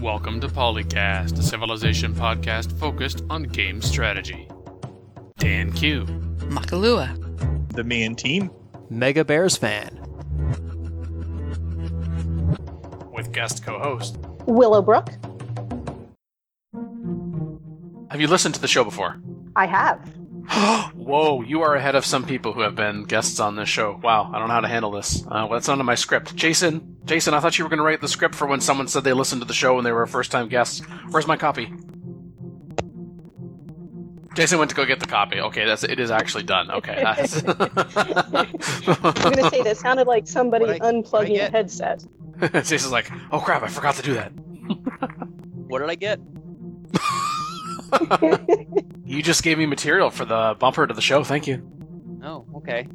Welcome to Polycast, a civilization podcast focused on game strategy. Dan Q, Makahlua. the main team. Mega Bears fan. with guest co-host. Willowbrook. Have you listened to the show before? I have. Whoa, you are ahead of some people who have been guests on this show. Wow, I don't know how to handle this. Uh, well, that's not in my script. Jason, Jason, I thought you were going to write the script for when someone said they listened to the show and they were a first-time guest. Where's my copy? Jason went to go get the copy. Okay, that's it. Is actually done. Okay. I'm going to say that sounded like somebody I- unplugging a headset. Jason's like, oh crap, I forgot to do that. What did I get? You just gave me material for the bumper to the show. Thank you. Oh, okay.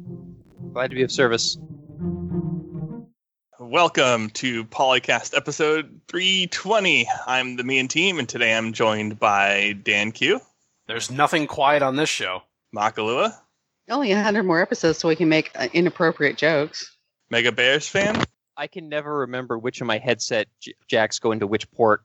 Glad to be of service. Welcome to Polycast episode 320. I'm TheMeInTeam, and today I'm joined by Dan Q, There's nothing quiet on this show. Makahlua, Only a hundred more episodes so we can make uh, inappropriate jokes. Mega Bears fan, I can never remember which of my headset j- jacks go into which port.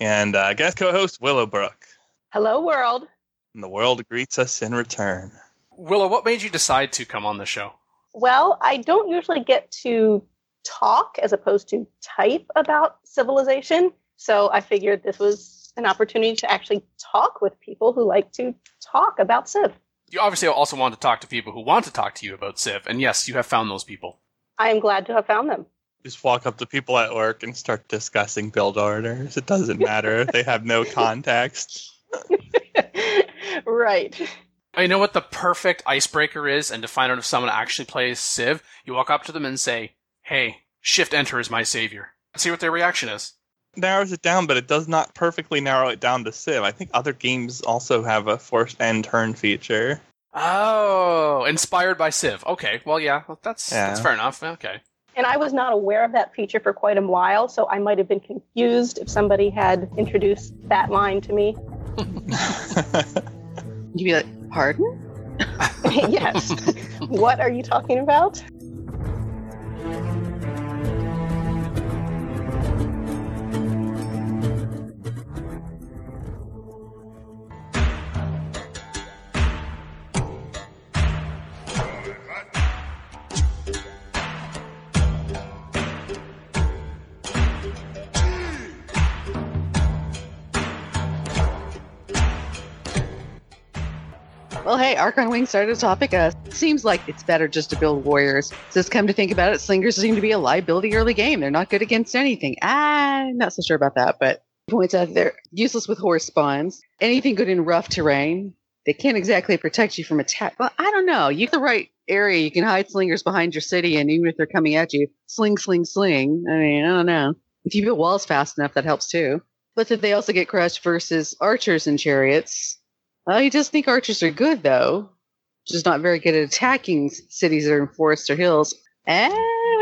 and uh, guest co-host Willowbrook. Hello, world. And the world greets us in return. Willow, what made you decide to come on the show? Well, I don't usually get to talk as opposed to type about civilization. So I figured this was an opportunity to actually talk with people who like to talk about Civ. You obviously also want to talk to people who want to talk to you about Civ, and yes, you have found those people. I am glad to have found them. Just walk up to people at work and start discussing build orders. It doesn't matter if they have no context. right. Oh, You know what the perfect icebreaker is, and to find out if someone actually plays Civ, you walk up to them and say, "Hey, Shift Enter is my savior." Let's see what their reaction is. narrows it down, but it does not perfectly narrow it down to Civ. I think other games also have a forced end turn feature. Oh, inspired by Civ. Okay, well, yeah, well, that's Yeah. that's fair enough. Okay. And I was not aware of that feature for quite a while, so I might have been confused if somebody had introduced that line to me. You'd be like, pardon? yes. what are you talking about? Hey, Archon Wing started a topic. Uh, seems like it's better just to build warriors. Just come to think about it, slingers seem to be a liability early game. They're not good against anything. I'm not so sure about that, but points out they're useless with horse spawns. Anything good in rough terrain. They can't exactly protect you from attack. Well, I don't know. You the right area. You can hide slingers behind your city, and even if they're coming at you, sling, sling, sling. I mean, I don't know. If you build walls fast enough, that helps too. But that they also get crushed versus archers and chariots. Well, he does think archers are good, though. Just not very good at attacking cities that are in forests or hills. Eh,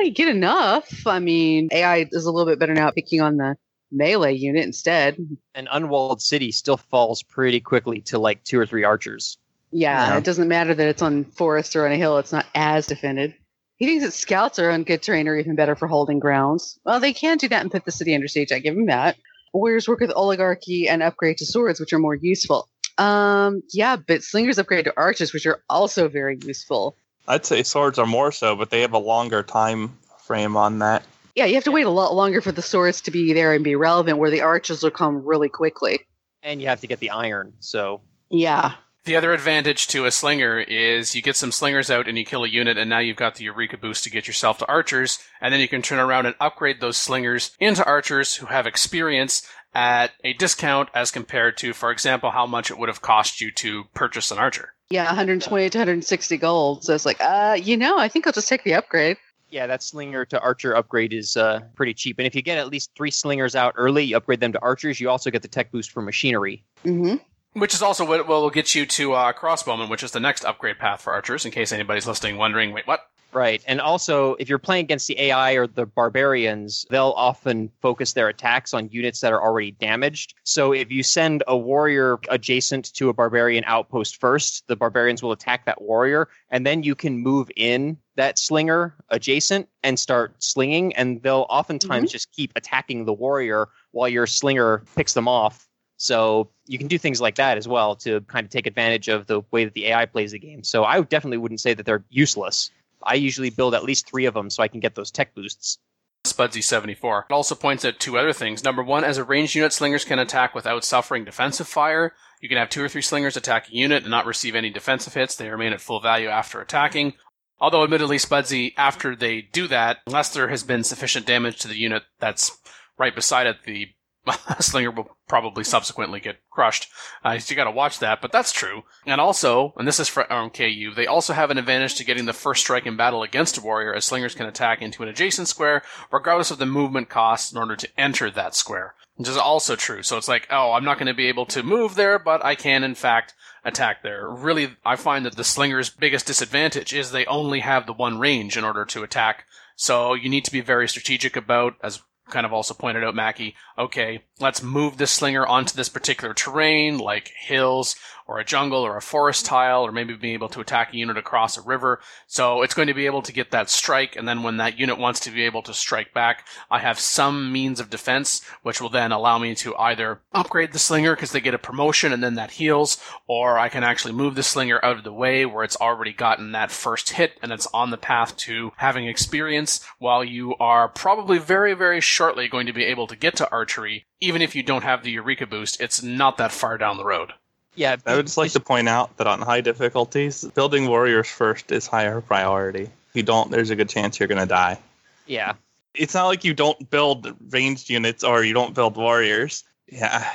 you get enough. I mean, AI is a little bit better now at picking on the melee unit instead. An unwalled city still falls pretty quickly to like two or three archers. Yeah, Yeah. it doesn't matter that it's on forest or on a hill. It's not as defended. He thinks that scouts are on good terrain or even better for holding grounds. Well, they can do that and put the city under siege. I give him that. Warriors work with oligarchy and upgrade to swords, which are more useful. Um, yeah, but slingers upgrade to archers, which are also very useful. I'd say swords are more so, but they have a longer time frame on that. Yeah, you have to wait a lot longer for the swords to be there and be relevant, where the archers will come really quickly. And you have to get the iron, so Yeah. The other advantage to a slinger is you get some slingers out and you kill a unit, and now you've got the Eureka boost to get yourself to archers, and then you can turn around and upgrade those slingers into archers who have experience at a discount as compared to, for example, how much it would have cost you to purchase an archer. Yeah, 120 to 160 gold. So it's like, uh, you know, I think I'll just take the upgrade. yeah, that slinger to archer upgrade is uh, pretty cheap. And if you get at least three slingers out early, you upgrade them to archers. You also get the tech boost for machinery. Mm-hmm. Which is also what will get you to uh, crossbowman, which is the next upgrade path for archers. In case anybody's listening, wondering, wait, what? Right. And also, if you're playing against the AI or the barbarians, they'll often focus their attacks on units that are already damaged. So if you send a warrior adjacent to a barbarian outpost first, the barbarians will attack that warrior, and then you can move in that slinger adjacent and start slinging, and they'll oftentimes mm-hmm. just keep attacking the warrior while your slinger picks them off. So you can do things like that as well to kind of take advantage of the way that the AI plays the game. So I definitely wouldn't say that they're useless. I usually build at least three of them so I can get those tech boosts. Spudsy74. It also points out two other things. Number one, as a ranged unit, slingers can attack without suffering defensive fire. You can have two or three slingers attack a unit and not receive any defensive hits. They remain at full value after attacking. Although, admittedly, Spudsy, after they do that, unless there has been sufficient damage to the unit that's right beside it, the A slinger will probably subsequently get crushed. Uh, so you got to watch that, but that's true. And also, and this is for RMKU, they also have an advantage to getting the first strike in battle against a warrior, as slingers can attack into an adjacent square, regardless of the movement cost, in order to enter that square. Which is also true. So it's like, oh, I'm not going to be able to move there, but I can, in fact, attack there. Really, I find that the slinger's biggest disadvantage is they only have the one range in order to attack. So you need to be very strategic about, as kind of also pointed out, Mackie, okay, let's move this slinger onto this particular terrain, like hills or a jungle or a forest tile, or maybe being able to attack a unit across a river. So it's going to be able to get that strike, and then when that unit wants to be able to strike back, I have some means of defense, which will then allow me to either upgrade the slinger because they get a promotion and then that heals, or I can actually move the slinger out of the way where it's already gotten that first hit and it's on the path to having experience, while you are probably very, very shortly going to be able to get to archery. Even if you don't have the Eureka boost, it's not that far down the road. Yeah, I would just like to point out that on high difficulties, building warriors first is higher priority. If you don't, there's a good chance you're going to die. yeah. It's not like you don't build ranged units or you don't build warriors. Yeah,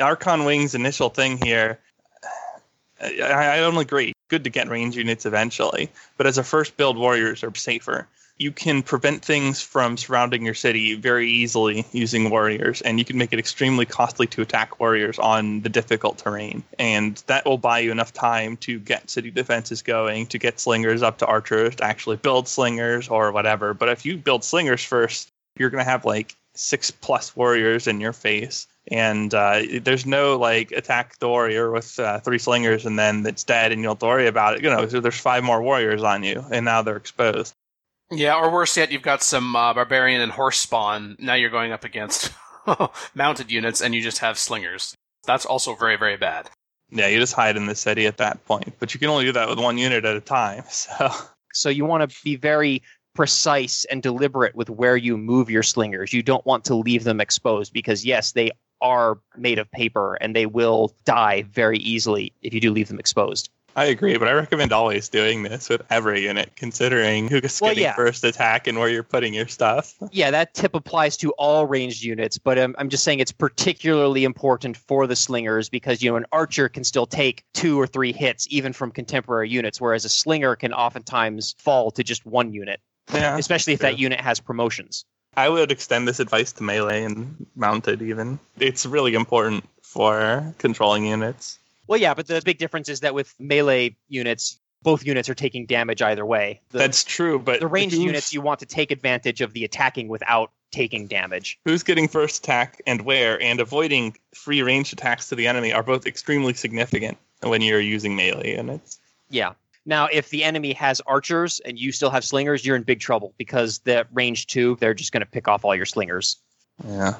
Archon Wing's initial thing here, I, I don't agree. Good to get range units eventually, but as a first build, warriors are safer. You can prevent things from surrounding your city very easily using warriors, and you can make it extremely costly to attack warriors on the difficult terrain. And that will buy you enough time to get city defenses going, to get slingers up to archers, to actually build slingers or whatever. But if you build slingers first, you're going to have like six plus warriors in your face and uh, there's no like attack the warrior with uh, three slingers and then it's dead and you don't worry about it. You know, there's five more warriors on you and now they're exposed. Yeah, or worse yet, you've got some uh, barbarian and horse spawn. Now you're going up against mounted units, and you just have slingers. That's also very, very bad. Yeah, you just hide in the city at that point, but you can only do that with one unit at a time. So So you want to be very precise and deliberate with where you move your slingers. You don't want to leave them exposed because yes, they are made of paper and they will die very easily if you do leave them exposed. I agree, but I recommend always doing this with every unit, considering who's Well, getting yeah. first attack and where you're putting your stuff. Yeah, that tip applies to all ranged units, but um, I'm just saying it's particularly important for the slingers because you know an archer can still take two or three hits even from contemporary units, whereas a slinger can oftentimes fall to just one unit, Yeah, especially if true. that unit has promotions. I would extend this advice to melee and mounted. Even it's really important for controlling units. Well, yeah, but the big difference is that with melee units, both units are taking damage either way. The, That's true, but the ranged who's- units you want to take advantage of the attacking without taking damage. who's getting first attack and where, and avoiding free range attacks to the enemy are both extremely significant when you're using melee units. Yeah. Now, if the enemy has archers and you still have slingers, you're in big trouble because the range two, they're just going to pick off all your slingers. Yeah.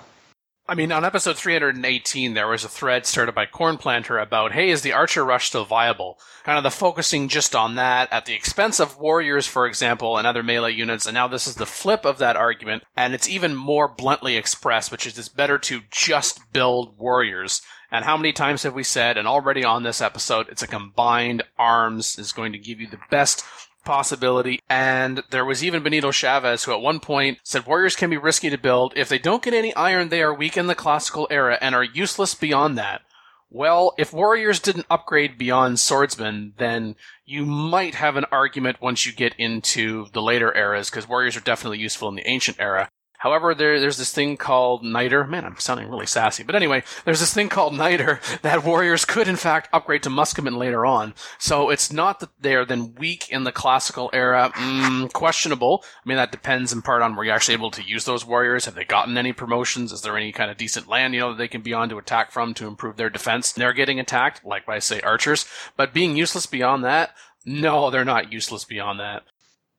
I mean, on episode 318, there was a thread started by Cornplanter about, hey, is the Archer Rush still viable? Kind of the focusing just on that at the expense of Warriors, for example, and other melee units, and now this is the flip of that argument, and it's even more bluntly expressed, which is it's better to just build Warriors. And how many times have we said, and already on this episode, it's a combined arms is going to give you the best possibility. And there was even Benito Chavez who at one point said warriors can be risky to build. If they don't get any iron, they are weak in the classical era and are useless beyond that. Well, if warriors didn't upgrade beyond swordsmen, then you might have an argument once you get into the later eras, because warriors are definitely useful in the ancient era. However, there, there's this thing called Niter. Man, I'm sounding really sassy. But anyway, there's this thing called Niter that warriors could in fact upgrade to Musketmen later on. So it's not that they're then weak in the classical era. Mm, questionable. I mean, that depends in part on were you actually able to use those warriors? Have they gotten any promotions? Is there any kind of decent land, you know, that they can be on to attack from to improve their defense? They're getting attacked, like likewise say archers. But being useless beyond that, no, they're not useless beyond that.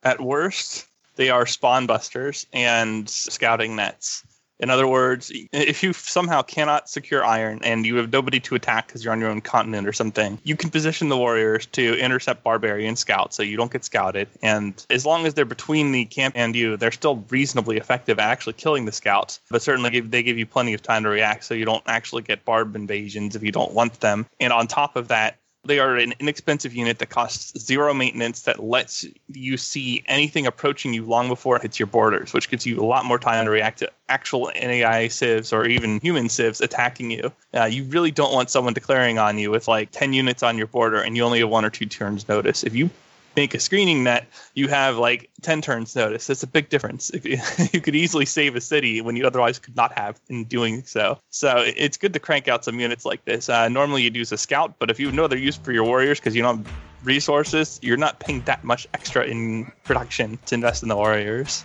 At worst, they are spawn busters and scouting nets. In other words, if you somehow cannot secure iron and you have nobody to attack because you're on your own continent or something, you can position the warriors to intercept barbarian scouts so you don't get scouted. And as long as they're between the camp and you, they're still reasonably effective at actually killing the scouts. But certainly they give you plenty of time to react so you don't actually get barb invasions if you don't want them. And on top of that, they are an inexpensive unit that costs zero maintenance that lets you see anything approaching you long before it hits your borders, which gives you a lot more time to react to actual NAI civs or even human civs attacking you. Uh, you really don't want someone declaring on you with like 10 units on your border and you only have one or two turns notice. If you make a screening net, you have like 10 turns notice. That's a big difference. If you, you could easily save a city when you otherwise could not have in doing so. So it's good to crank out some units like this. Uh, normally you'd use a scout, but if you know they're used for your warriors because you don't have resources, you're not paying that much extra in production to invest in the warriors.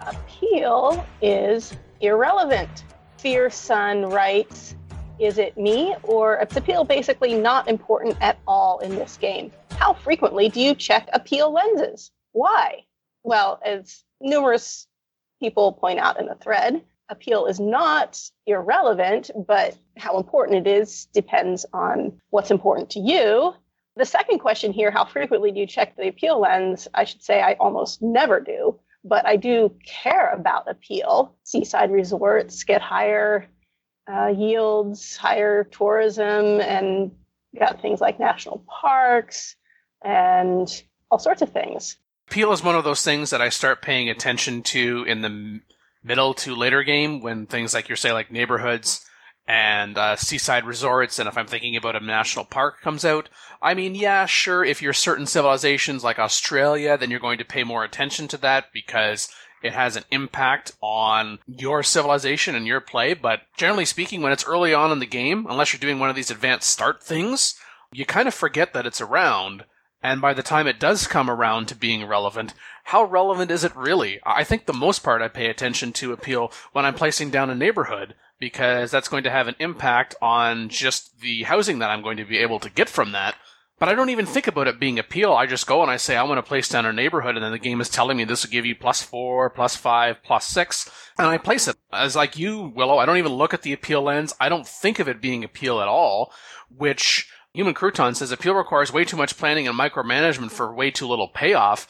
Appeal is irrelevant. Fierce Sun writes, Is it me, or appeal basically not important at all in this game? How frequently do you check appeal lenses? Why? Well, as numerous people point out in the thread, appeal is not irrelevant, but how important it is depends on what's important to you. The second question here, how frequently do you check the appeal lens? I should say I almost never do but I do care about appeal. Seaside resorts get higher uh, yields, higher tourism, and got things like national parks and all sorts of things. Appeal is one of those things that I start paying attention to in the middle to later game when things like you say like neighborhoods and uh, seaside resorts, and if I'm thinking about a national park comes out, I mean, yeah, sure, if you're certain civilizations like Australia, then you're going to pay more attention to that because it has an impact on your civilization and your play. But generally speaking, when it's early on in the game, unless you're doing one of these advanced start things, you kind of forget that it's around. And by the time it does come around to being relevant, how relevant is it really? I think the most part I pay attention to appeal when I'm placing down a neighborhood because that's going to have an impact on just the housing that I'm going to be able to get from that. But I don't even think about it being appeal. I just go and I say, I want to place down a neighborhood, and then the game is telling me this will give you plus four, plus five, plus six, and I place it. As like you, Willow, I don't even look at the appeal lens. I don't think of it being appeal at all, which Human Crouton says appeal requires way too much planning and micromanagement for way too little payoff.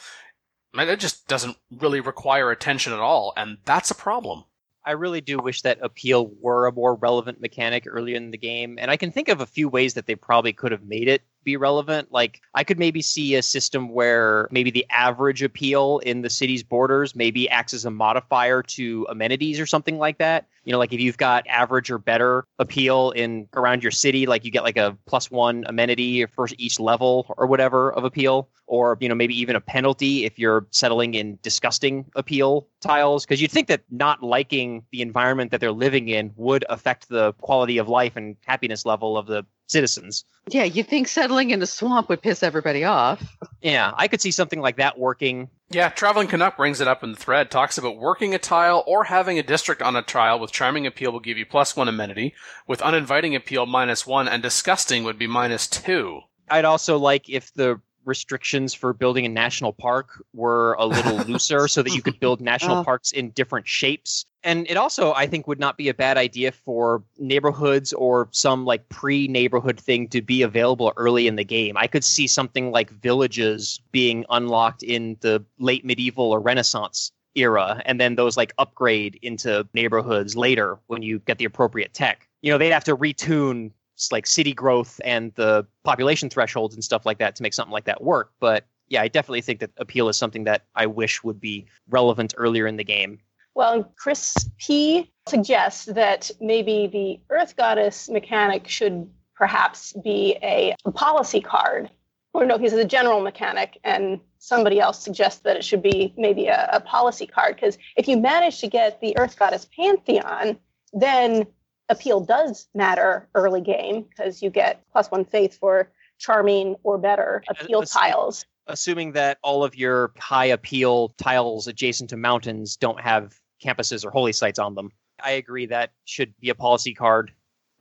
It just doesn't really require attention at all, and that's a problem. I really do wish that appeal were a more relevant mechanic earlier in the game. And I can think of a few ways that they probably could have made it be relevant. Like I could maybe see a system where maybe the average appeal in the city's borders maybe acts as a modifier to amenities or something like that. You know, like if you've got average or better appeal in around your city, like you get like a plus one amenity for each level or whatever of appeal, or you know maybe even a penalty if you're settling in disgusting appeal tiles. Because you'd think that not liking the environment that they're living in would affect the quality of life and happiness level of the citizens. Yeah, you think settling in a swamp would piss everybody off. Yeah, I could see something like that working. Yeah, Traveling Canuck brings it up in the thread, talks about working a tile or having a district on a tile with Charming Appeal will give you plus one amenity, with Uninviting Appeal minus one, and Disgusting would be minus two. I'd also like if the restrictions for building a national park were a little looser so that you could build national uh. parks in different shapes. And it also, I think, would not be a bad idea for neighborhoods or some like pre neighborhood thing to be available early in the game. I could see something like villages being unlocked in the late medieval or Renaissance era, and then those like upgrade into neighborhoods later when you get the appropriate tech. You know, they'd have to retune like city growth and the population thresholds and stuff like that to make something like that work. But yeah, I definitely think that appeal is something that I wish would be relevant earlier in the game. Well, Chris P suggests that maybe the Earth Goddess mechanic should perhaps be a, policy card. Or no, he's a general mechanic, and somebody else suggests that it should be maybe a, a policy card. Because if you manage to get the Earth Goddess Pantheon, then appeal does matter early game because you get plus one faith for charming or better appeal tiles. Assuming that all of your high appeal tiles adjacent to mountains don't have campuses or holy sites on them. I agree that should be a policy card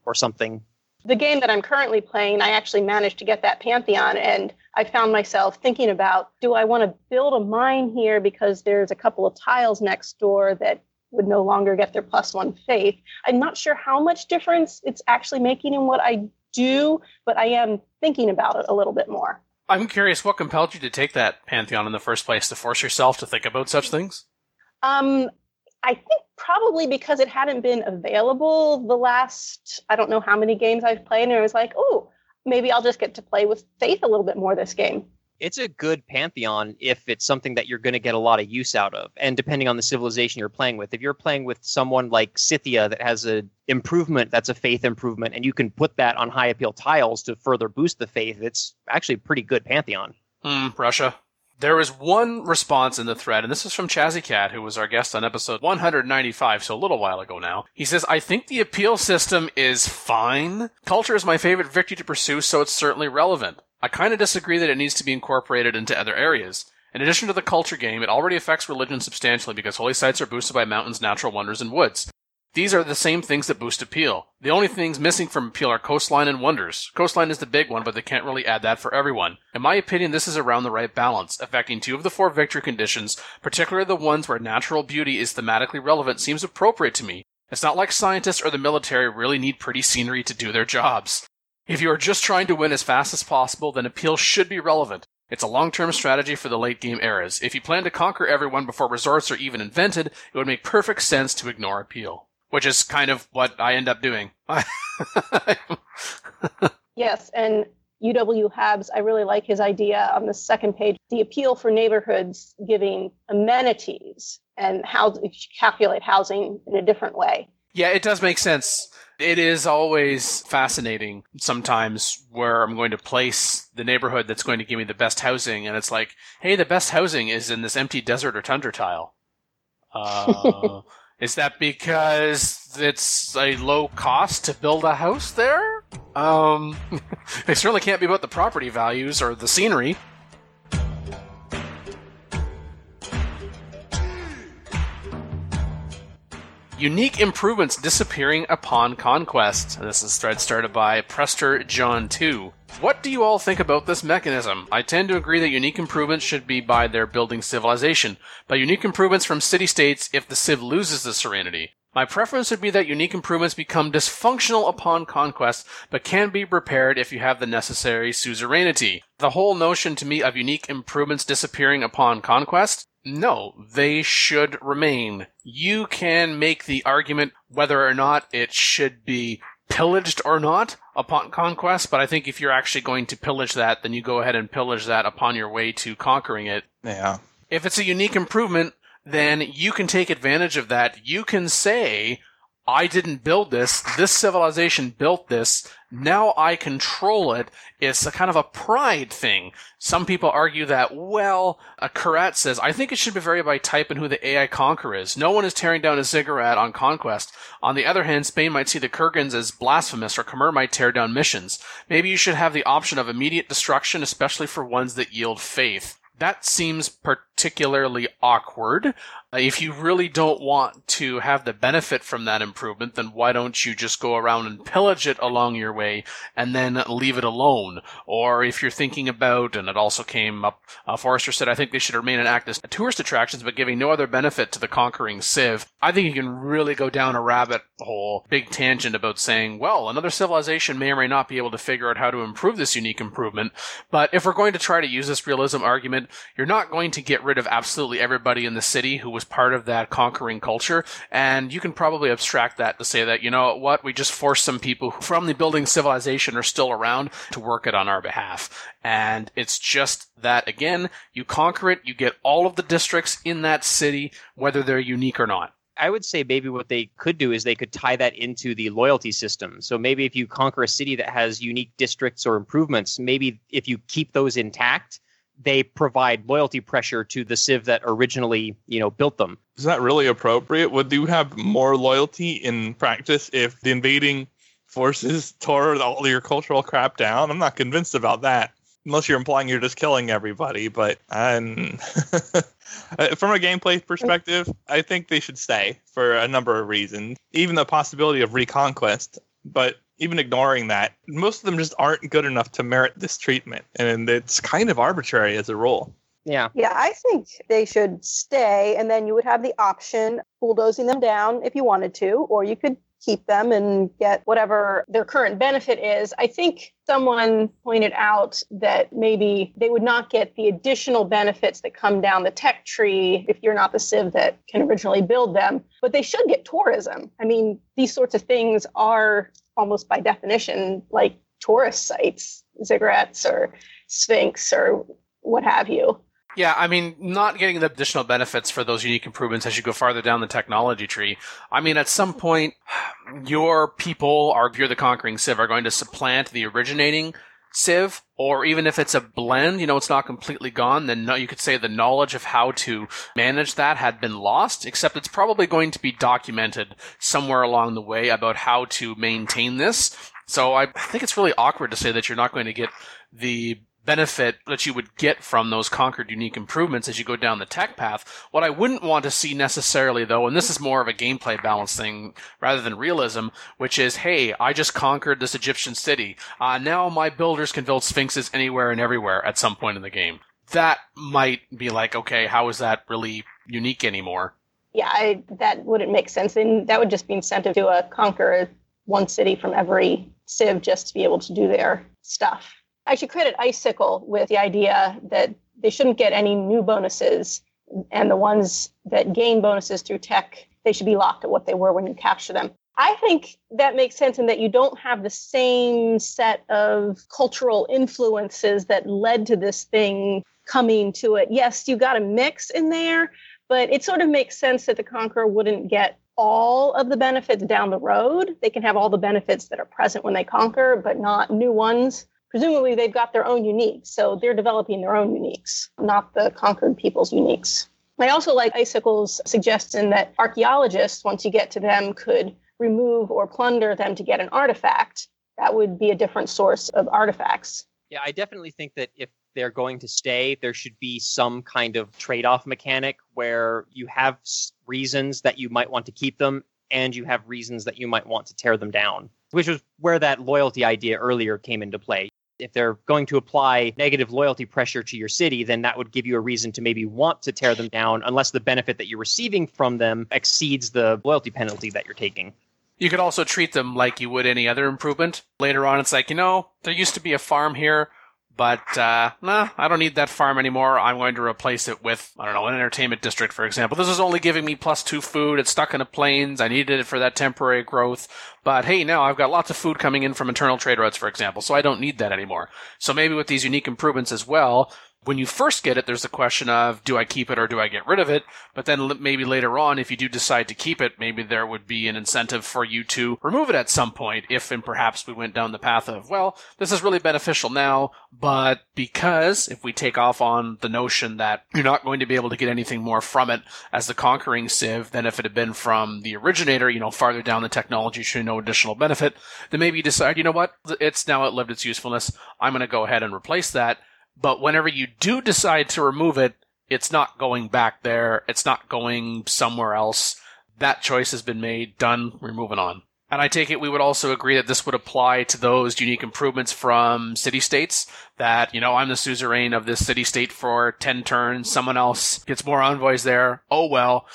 or something. The game that I'm currently playing, I actually managed to get that Pantheon, and I found myself thinking about do I want to build a mine here because there's a couple of tiles next door that would no longer get their plus one faith. I'm not sure how much difference it's actually making in what I do, but I am thinking about it a little bit more. I'm curious what compelled you to take that Pantheon in the first place to force yourself to think about such things? Um, I think probably because it hadn't been available the last I don't know how many games I've played, and I was like, oh, maybe I'll just get to play with Faith a little bit more this game. It's a good pantheon if it's something that you're going to get a lot of use out of, and depending on the civilization you're playing with. If you're playing with someone like Scythia that has a improvement that's a faith improvement, and you can put that on high appeal tiles to further boost the faith, it's actually a pretty good pantheon. Hmm, Russia. There is one response in the thread, and this is from Chazzy Cat, who was our guest on episode 195, so a little while ago now. He says, I think the appeal system is fine. Culture is my favorite victory to pursue, so it's certainly relevant. I kind of disagree that it needs to be incorporated into other areas. In addition to the culture game, it already affects religion substantially because holy sites are boosted by mountains, natural wonders, and woods. These are the same things that boost appeal. The only things missing from appeal are coastline and wonders. Coastline is the big one, but they can't really add that for everyone. In my opinion, this is around the right balance, affecting two of the four victory conditions, particularly the ones where natural beauty is thematically relevant seems appropriate to me. It's not like scientists or the military really need pretty scenery to do their jobs. If you are just trying to win as fast as possible, then appeal should be relevant. It's a long-term strategy for the late game eras. If you plan to conquer everyone before resorts are even invented, it would make perfect sense to ignore appeal which is kind of what I end up doing. yes, and UW Habs, I really like his idea on the second page the appeal for neighborhoods giving amenities and how to calculate housing in a different way. Yeah, it does make sense. It is always fascinating sometimes where I'm going to place the neighborhood that's going to give me the best housing, and it's like, hey, the best housing is in this empty desert or tundra tile. Uh, is that because it's a low cost to build a house there? Um, they certainly can't be about the property values or the scenery. Unique improvements disappearing upon conquest. This is thread started by Prester John 2. What do you all think about this mechanism? I tend to agree that unique improvements should be by their building civilization, but unique improvements from city states if the civ loses the suzerainty. My preference would be that unique improvements become dysfunctional upon conquest, but can be repaired if you have the necessary suzerainty. The whole notion to me of unique improvements disappearing upon conquest no, they should remain. You can make the argument whether or not it should be pillaged or not upon conquest, but I think if you're actually going to pillage that, then you go ahead and pillage that upon your way to conquering it. Yeah. If it's a unique improvement, then you can take advantage of that. You can say, I didn't build this. This civilization built this. Now I control it. It's a kind of a pride thing. Some people argue that, well, a Karat says, I think it should be varied by type and who the AI conqueror is. No one is tearing down a ziggurat on conquest. On the other hand, Spain might see the Kurgans as blasphemous or Khmer might tear down missions. Maybe you should have the option of immediate destruction, especially for ones that yield faith. That seems particularly awkward. Uh, if you really don't want to have the benefit from that improvement, then why don't you just go around and pillage it along your way and then leave it alone? Or if you're thinking about, and it also came up, uh, Forrester said, I think they should remain an act as tourist attractions, but giving no other benefit to the conquering civ. I think you can really go down a rabbit hole, big tangent about saying, well, another civilization may or may not be able to figure out how to improve this unique improvement. But if we're going to try to use this realism argument, you're not going to get rid of absolutely everybody in the city who was part of that conquering culture. And you can probably abstract that to say that, you know what, we just force some people from the building civilization are still around to work it on our behalf. And it's just that, again, you conquer it, you get all of the districts in that city, whether they're unique or not. I would say maybe what they could do is they could tie that into the loyalty system. So maybe if you conquer a city that has unique districts or improvements, maybe if you keep those intact, they provide loyalty pressure to the civ that originally you know built them. Is that really appropriate? Would you have more loyalty in practice if the invading forces tore all your cultural crap down? I'm not convinced about that. Unless you're implying you're just killing everybody but um, from a gameplay perspective i think they should stay for a number of reasons. Even the possibility of reconquest but even ignoring that, most of them just aren't good enough to merit this treatment, and it's kind of arbitrary as a rule. Yeah. Yeah, I think they should stay, and then you would have the option bulldozing them down if you wanted to, or you could keep them and get whatever their current benefit is. I think someone pointed out that maybe they would not get the additional benefits that come down the tech tree if you're not the civ that can originally build them, but they should get tourism. I mean, these sorts of things are almost by definition like tourist sites, ziggurats or sphinx or what have you. Yeah, I mean, not getting the additional benefits for those unique improvements as you go farther down the technology tree. I mean, at some point, your people are, you're the conquering civ, are going to supplant the originating civ, or even if it's a blend, you know, it's not completely gone, then no, you could say the knowledge of how to manage that had been lost, except it's probably going to be documented somewhere along the way about how to maintain this. So I think it's really awkward to say that you're not going to get the benefit that you would get from those conquered unique improvements as you go down the tech path. What I wouldn't want to see necessarily though, and this is more of a gameplay balance thing rather than realism, which is, hey, I just conquered this Egyptian city. Uh, now my builders can build sphinxes anywhere and everywhere at some point in the game. That might be like, okay, how is that really unique anymore? Yeah, I, that wouldn't make sense. And that would just be incentive to uh, conquer one city from every civ just to be able to do their stuff. I should credit Icicle with the idea that they shouldn't get any new bonuses, and the ones that gain bonuses through tech, they should be locked at what they were when you capture them. I think that makes sense in that you don't have the same set of cultural influences that led to this thing coming to it. Yes, you got a mix in there, but it sort of makes sense that the Conqueror wouldn't get all of the benefits down the road. They can have all the benefits that are present when they conquer, but not new ones presumably they've got their own uniques. So they're developing their own uniques, not the conquered people's uniques. I also like Icicle's suggestion that archaeologists, once you get to them, could remove or plunder them to get an artifact. That would be a different source of artifacts. Yeah, I definitely think that if they're going to stay, there should be some kind of trade off mechanic where you have reasons that you might want to keep them and you have reasons that you might want to tear them down, which was where that loyalty idea earlier came into play if they're going to apply negative loyalty pressure to your city, then that would give you a reason to maybe want to tear them down unless the benefit that you're receiving from them exceeds the loyalty penalty that you're taking. You could also treat them like you would any other improvement. Later on, it's like, you know, there used to be a farm here. But uh, nah, I don't need that farm anymore. I'm going to replace it with I don't know an entertainment district, for example. This is only giving me plus two food. It's stuck in the plains. I needed it for that temporary growth. But hey, now I've got lots of food coming in from internal trade routes, for example, so I don't need that anymore. So maybe with these unique improvements as well, when you first get it, there's the question of do I keep it or do I get rid of it? But then maybe later on, if you do decide to keep it, maybe there would be an incentive for you to remove it at some point if and perhaps we went down the path of, well, this is really beneficial now, but because if we take off on the notion that you're not going to be able to get anything more from it as the conquering civ than if it had been from the originator, you know, farther down the technology should no additional benefit, then maybe you decide, you know what, it's now outlived its usefulness. I'm going to go ahead and replace that but whenever you do decide to remove it, it's not going back there. It's not going somewhere else. That choice has been made. Done. We're moving on. And I take it we would also agree that this would apply to those unique improvements from city states. That, you know, I'm the suzerain of this city state for 10 turns. Someone else gets more envoys there. Oh well.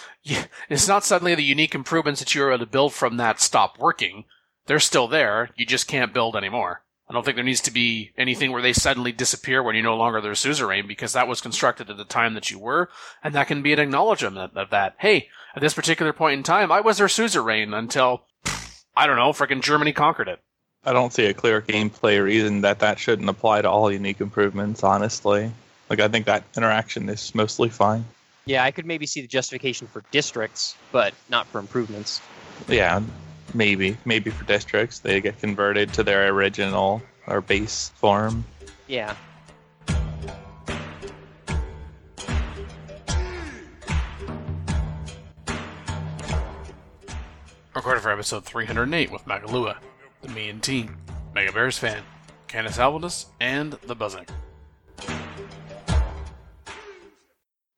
It's not suddenly the unique improvements that you were able to build from that stop working. They're still there. You just can't build anymore. I don't think there needs to be anything where they suddenly disappear when you're no longer their suzerain because that was constructed at the time that you were, and that can be an acknowledgement of that. Hey, at this particular point in time, I was their suzerain until, I don't know, freaking Germany conquered it. I don't see a clear gameplay reason that that shouldn't apply to all unique improvements, honestly. Like, I think that interaction is mostly fine. Yeah, I could maybe see the justification for districts, but not for improvements. Yeah, Maybe, maybe for districts they get converted to their original or base form. Yeah. Recorded for episode 308 with Makahlua, the me and team, Mega Bears fan, Canis Albinus, and the Buzzing.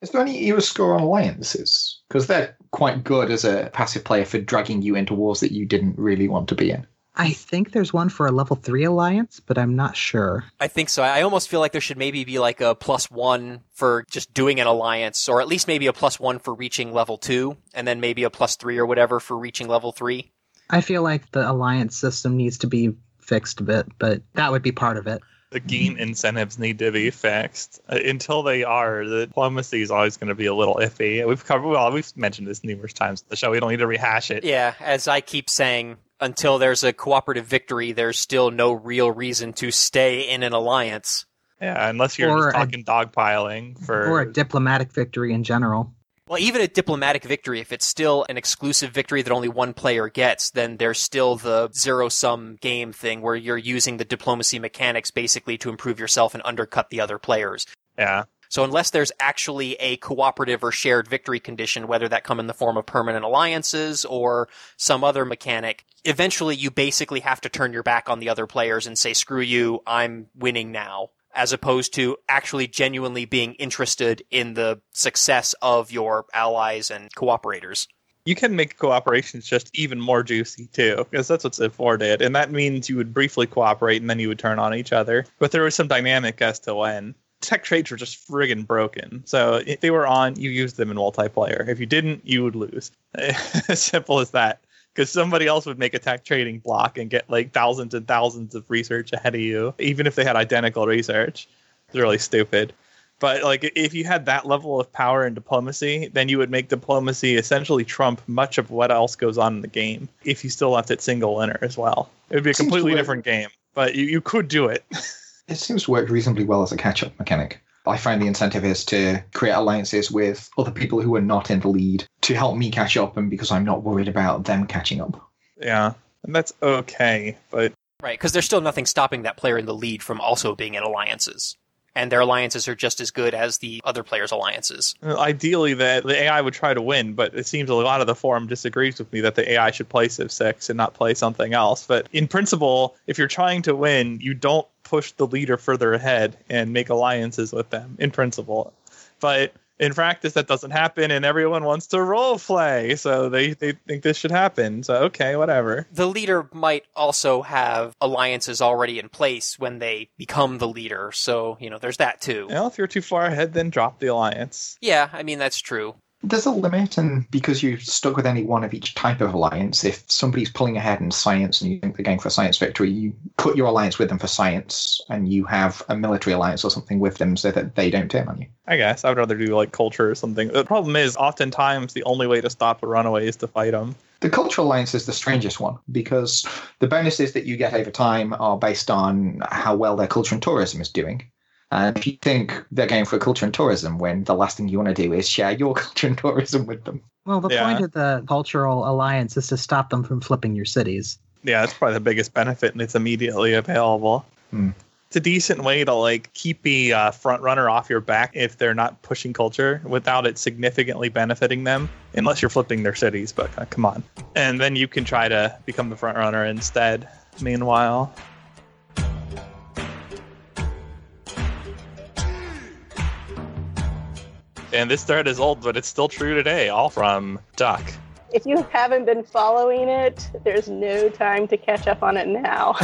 Is there any era score on alliances? Because they're quite good as a passive player for dragging you into wars that you didn't really want to be in. I think there's one for a level three alliance, but I'm not sure. I think so. I almost feel like there should maybe be like a plus one for just doing an alliance, or at least maybe a plus one for reaching level two, and then maybe a plus three or whatever for reaching level three. I feel like the alliance system needs to be fixed a bit, but that would be part of it. The game incentives need to be fixed. Uh, until they are, the diplomacy is always going to be a little iffy. We've covered, well, we've mentioned this numerous times in the show. We don't need to rehash it. Yeah, as I keep saying, until there's a cooperative victory, there's still no real reason to stay in an alliance. Yeah, unless you're Or just a- talking dogpiling for. Or a diplomatic victory in general. Well, even a diplomatic victory, if it's still an exclusive victory that only one player gets, then there's still the zero sum game thing where you're using the diplomacy mechanics basically to improve yourself and undercut the other players. yeah. So unless there's actually a cooperative or shared victory condition, whether that come in the form of permanent alliances or some other mechanic, eventually you basically have to turn your back on the other players and say, screw you, I'm winning now. As opposed to actually genuinely being interested in the success of your allies and cooperators. You can make cooperations just even more juicy too, because that's what Civ 4 did, and that means you would briefly cooperate and then you would turn on each other. But there was some dynamic as to when. Tech trades were just friggin' broken. So if they were on, you used them in multiplayer. If you didn't, you would lose. as simple as that. Because somebody else would make a tech trading block and get like thousands and thousands of research ahead of you, even if they had identical research. It's really stupid. But like if you had that level of power and diplomacy, then you would make diplomacy essentially trump much of what else goes on in the game. If you still left it single winner as well, it would be a completely different game. But you, you could do it. It seems to work reasonably well as a catch up mechanic. I find the incentive is to create alliances with other people who are not in the lead to help me catch up, and because I'm not worried about them catching up. yeah, and that's okay. But Right, because there's still nothing stopping that player in the lead from also being in alliances. And their alliances are just as good as the other players' alliances. uh, ideally, the the AI would try to win. But it seems a lot of the forum disagrees with me that the AI should play Civ Six and not play something else. But in principle, if you're trying to win, you don't push the leader further ahead and make alliances with them. In principle, but in practice that doesn't happen and everyone wants to role play so they, they think this should happen so okay whatever The leader might also have alliances already in place when they become the leader, so, you know, there's that too. well if you're too far ahead then drop the alliance Yeah, I mean, that's true. There's a limit, and because you're stuck with any one of each type of alliance, if somebody's pulling ahead in science and you think they're going for a science victory, you put your alliance with them for science, and you have a military alliance or something with them so that they don't turn on you. i guess i would rather do like culture or something the problem is oftentimes the only way to stop a runaway is to fight them The cultural alliance is the strangest one because the bonuses that you get over time are based on how well their culture and tourism is doing. And if you think they're going for culture and tourism when the last thing you want to do is share your culture and tourism with them. Well, the Yeah. point of the cultural alliance is to stop them from flipping your cities. yeah that's probably the biggest benefit and it's immediately available Hmm. it's a decent way to like keep the uh, front runner off your back if they're not pushing culture without it significantly benefiting them unless you're flipping their cities but uh, come on and then you can try to become the front runner instead meanwhile and this thread is old but it's still true today all from duck If you haven't been following it, there's no time to catch up on it now.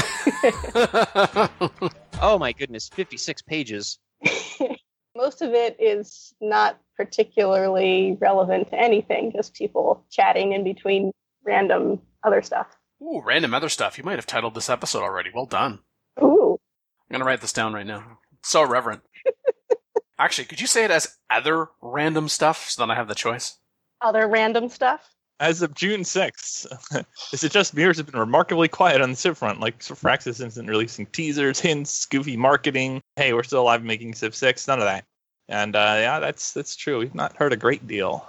Oh my goodness, 56 pages. Most of it is not particularly relevant to anything, just people chatting in between random other stuff. Ooh, random other stuff. You might have titled this episode already. Well done. Ooh. I'm gonna write this down right now. So reverent. Actually, could you say it as other random stuff so then I have the choice? Other random stuff. As of June 6th, is it just mirrors have been remarkably quiet on the Civ front? Like, Firaxis isn't releasing teasers, hints, goofy marketing. Hey, we're still alive making Civ 6. None of that. And uh, yeah, that's that's true. We've not heard a great deal.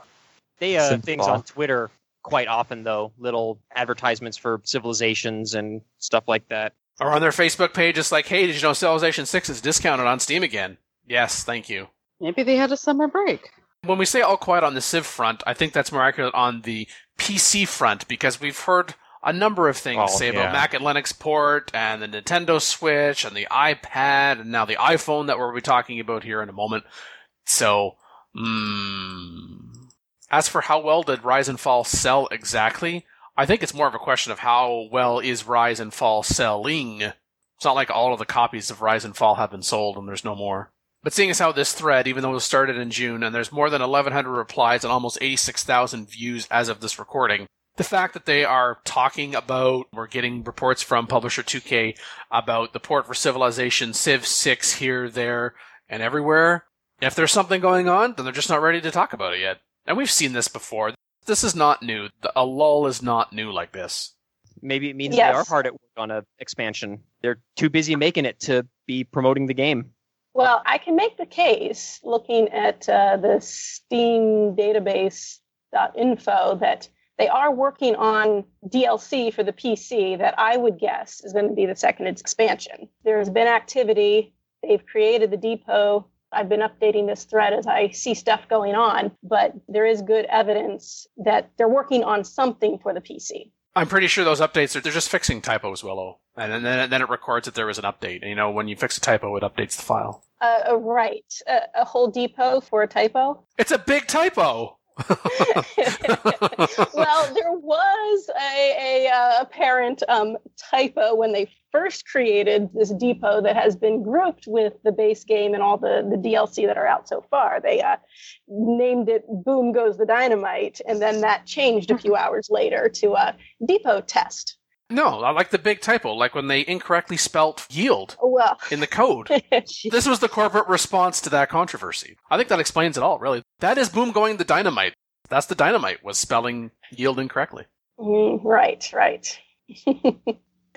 They uh, things on Twitter quite often though, little advertisements for civilizations and stuff like that. Or on their Facebook page, it's like, hey, did you know Civilization 6 is discounted on Steam again? Yes, thank you. Maybe they had a summer break. When we say all quiet on the Civ front, I think that's more accurate on the PC front because we've heard a number of things Oh, say yeah. about Mac and Linux port and the Nintendo Switch and the iPad and now the iPhone that we'll be talking about here in a moment. So, mm, as for how well did Rise and Fall sell exactly, I think it's more of a question of how well is Rise and Fall selling. It's not like all of the copies of Rise and Fall have been sold and there's no more. But seeing as how this thread, even though it was started in June and there's more than 1,100 replies and almost 86,000 views as of this recording, the fact that they are talking about, we're getting reports from publisher 2K about the port for Civilization, Civ 6 here, there, and everywhere. If there's something going on, then they're just not ready to talk about it yet. And we've seen this before. This is not new. A lull is not new like this. Maybe it means Yes. they are hard at work on a expansion. They're too busy making it to be promoting the game. Well, I can make the case looking at uh, the Steam database.info that they are working on DLC for the PC that I would guess is going to be the second expansion. There's been activity. They've created the depot. I've been updating this thread as I see stuff going on, but there is good evidence that they're working on something for the PC. I'm pretty sure those updates are they're just fixing typos, Willow, and then then it records that there was an update. And, you know, when you fix a typo, it updates the file. Uh, uh, right. Uh, a whole depot for a typo? It's a big typo. well, there was a, a uh, apparent um, typo when they first created this depot that has been grouped with the base game and all the, the DLC that are out so far. They uh, named it Boom Goes the Dynamite, and then that changed a few hours later to a depot test. No, I like the big typo, like when they incorrectly spelt yield Well, in the code. this was the corporate response to that controversy. I think that explains it all, really. That is boom going the dynamite. That's the dynamite was spelling yield incorrectly. mm, right, right.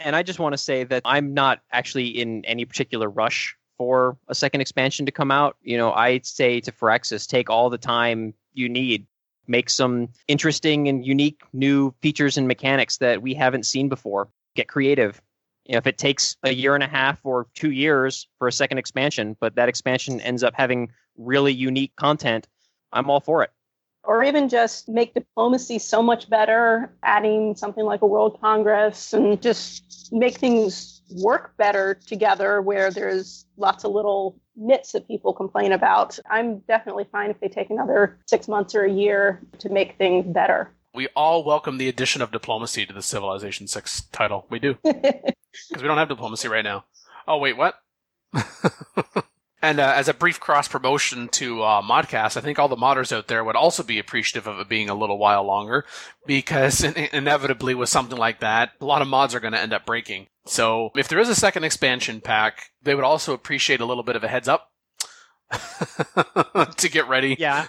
And I just want to say that I'm not actually in any particular rush for a second expansion to come out. You know, I say to Firaxis, take all the time you need. Make some interesting and unique new features and mechanics that we haven't seen before. Get creative. You know, if it takes a year and a half or two years for a second expansion, but that expansion ends up having really unique content, I'm all for it. or even just make diplomacy so much better, adding something like a World Congress and just make things work better together where there's lots of little nits that people complain about. I'm definitely fine if they take another six months or a year to make things better. We all welcome the addition of diplomacy to the Civilization 6 title. We do. Because we don't have diplomacy right now. Oh, wait, what? and uh, as a brief cross promotion to uh, Modcast, I think all the modders out there would also be appreciative of it being a little while longer, because in- inevitably with something like that, a lot of mods are going to end up breaking. So if there is a second expansion pack, they would also appreciate a little bit of a heads up to get ready. Yeah.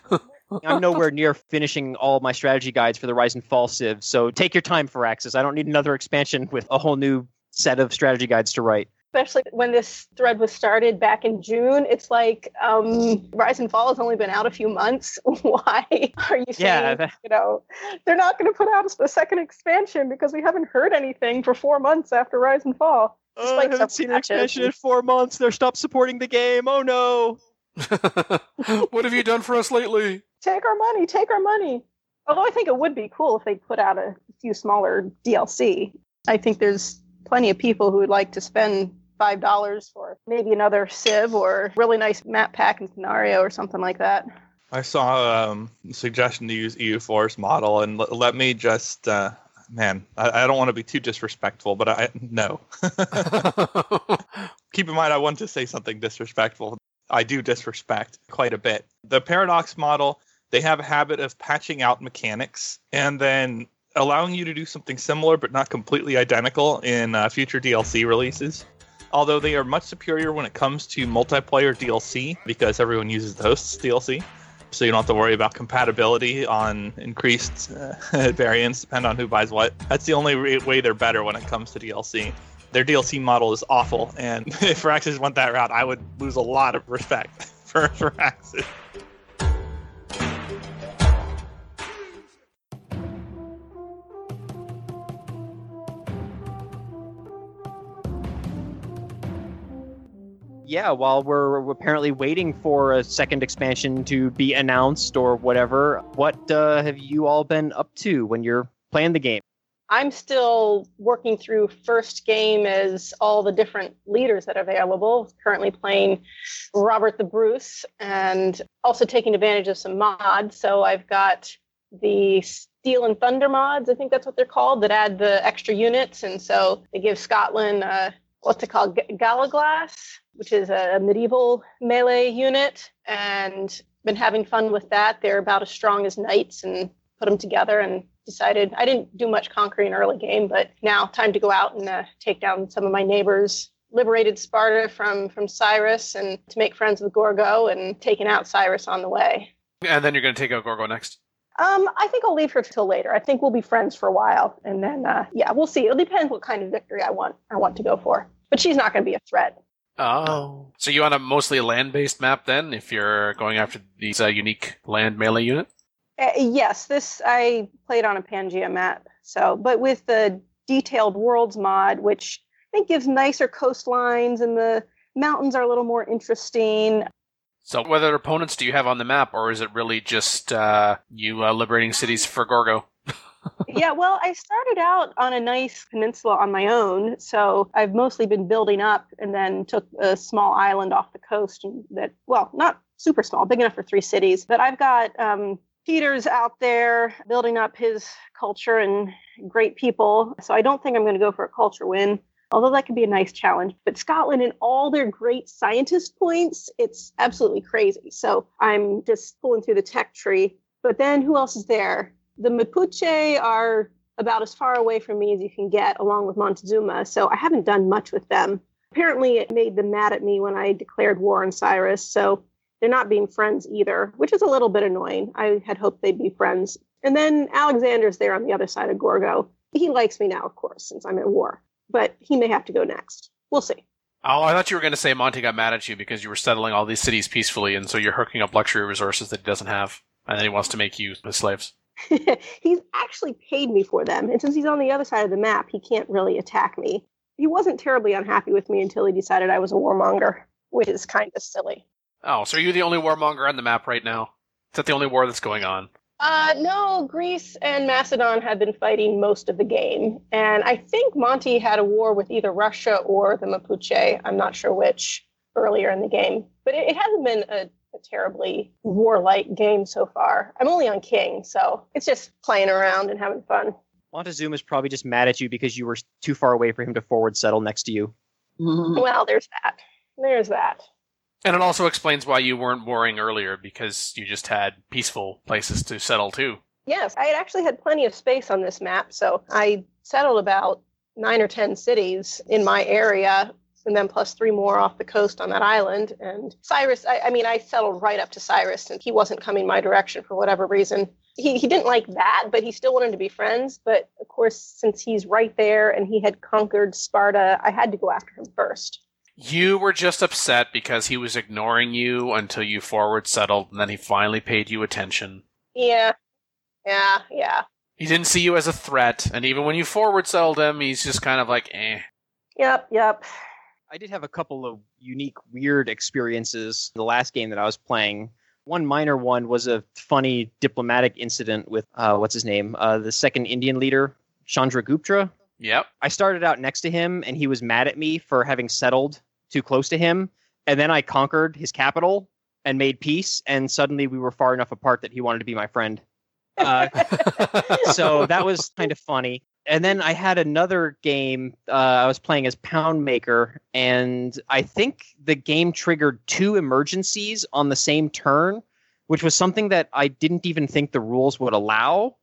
I'm nowhere near finishing all my strategy guides for the Rise and Fall Civ, so take your time, Firaxis. I don't need another expansion with a whole new set of strategy guides to write. Especially when this thread was started back in June, it's like um, Rise and Fall has only been out a few months. Why are you saying, Yeah, that- you know, they're not going to put out a second expansion because we haven't heard anything for four months after Rise and Fall? Oh, I haven't seen an expansion in four months. They're stopped supporting the game. Oh no. what have you done for us lately? Take our money, take our money. Although I think it would be cool if they put out a few smaller DLC. I think there's plenty of people who would like to spend five dollars for maybe another Civ or really nice map pack and scenario or something like that. I saw um, a suggestion to use EU4's model, and l- let me just, uh, man, I, I don't want to be too disrespectful, but I no. Keep in mind, I want to say something disrespectful. I do disrespect quite a bit. The Paradox model, they have a habit of patching out mechanics and then allowing you to do something similar but not completely identical in uh, future DLC releases. Although they are much superior when it comes to multiplayer DLC because everyone uses the host's DLC so you don't have to worry about compatibility on increased uh, variants depend on who buys what that's the only re- way they're better when it comes to dlc their dlc model is awful and if Firaxis went that route i would lose a lot of respect for Firaxis. Yeah, while we're apparently waiting for a second expansion to be announced or whatever, what uh, have you all been up to when you're playing the game? I'm still working through first game as all the different leaders that are available. Currently playing Robert the Bruce and also taking advantage of some mods. So I've got the Steel and Thunder mods. I think that's what they're called that add the extra units, and so they give Scotland uh, what's it called, Gallowglass, which is a medieval melee unit, and been having fun with that. They're about as strong as knights, and put them together and decided I didn't do much conquering early game, but now time to go out and uh, take down some of my neighbors. Liberated Sparta from from Cyrus and to make friends with Gorgo and taking out Cyrus on the way. And then you're going to take out Gorgo next. Um, I think I'll leave her till later. I think we'll be friends for a while, and then uh, yeah, we'll see. It'll depend what kind of victory I want. I want to go for, but she's not going to be a threat. Oh. So you want a mostly land-based map then, if you're going after these uh, unique land melee unit? Uh, yes, this I played on a Pangea map. So, but with the detailed worlds mod, which I think gives nicer coastlines and the mountains are a little more interesting. So what other opponents do you have on the map, or is it really just uh, you uh, liberating cities for Gorgo? yeah, well, I started out on a nice peninsula on my own, so I've mostly been building up, and then took a small island off the coast that, well, not super small, big enough for three cities. But I've got um, Peter's out there building up his culture and great people, so I don't think I'm going to go for a culture win. Although that could be a nice challenge. But Scotland and all their great scientist points, it's absolutely crazy. So I'm just pulling through the tech tree. But then who else is there? The Mapuche are about as far away from me as you can get, along with Montezuma. So I haven't done much with them. Apparently, it made them mad at me when I declared war on Cyrus. So they're not being friends either, which is a little bit annoying. I had hoped they'd be friends. And then Alexander's there on the other side of Gorgo. He likes me now, of course, since I'm at war, but he may have to go next. We'll see. Oh, I thought you were going to say Monty got mad at you because you were settling all these cities peacefully, and so you're hooking up luxury resources that he doesn't have, and then he wants to make you his slaves. he's actually paid me for them, and since he's on the other side of the map, he can't really attack me. He wasn't terribly unhappy with me until he decided I was a warmonger, which is kind of silly. Oh, so are you the only warmonger on the map right now? Is that the only war that's going on? Uh, no, Greece and Macedon have been fighting most of the game. And I think Monty had a war with either Russia or the Mapuche. I'm not sure which earlier in the game. But it, it hasn't been a, a terribly warlike game so far. I'm only on King, so it's just playing around and having fun. Montezuma is probably just mad at you because you were too far away for him to forward settle next to you. Well, there's that. There's that. And it also explains why you weren't warring earlier because you just had peaceful places to settle too. Yes, I had actually had plenty of space on this map, so I settled about nine or ten cities in my area, and then plus three more off the coast on that island. And Cyrus, I, I mean, I settled right up to Cyrus, and he wasn't coming my direction for whatever reason. He, he didn't like that, but he still wanted to be friends. But of course, since he's right there and he had conquered Sparta, I had to go after him first. You were just upset because he was ignoring you until you forward settled, and then he finally paid you attention. Yeah, yeah, yeah. He didn't see you as a threat, and even when you forward settled him, he's just kind of like, eh. Yep, yep. I did have a couple of unique, weird experiences the last game that I was playing. One minor one was a funny diplomatic incident with uh, what's his name, uh, the second Indian leader, Chandragupta. Yep. I started out next to him, and he was mad at me for having settled too close to him. And then I conquered his capital and made peace, and suddenly we were far enough apart that he wanted to be my friend. Uh, so that was kind of funny. And then I had another game. Uh, I was playing as Poundmaker, and I think the game triggered two emergencies on the same turn, which was something that I didn't even think the rules would allow.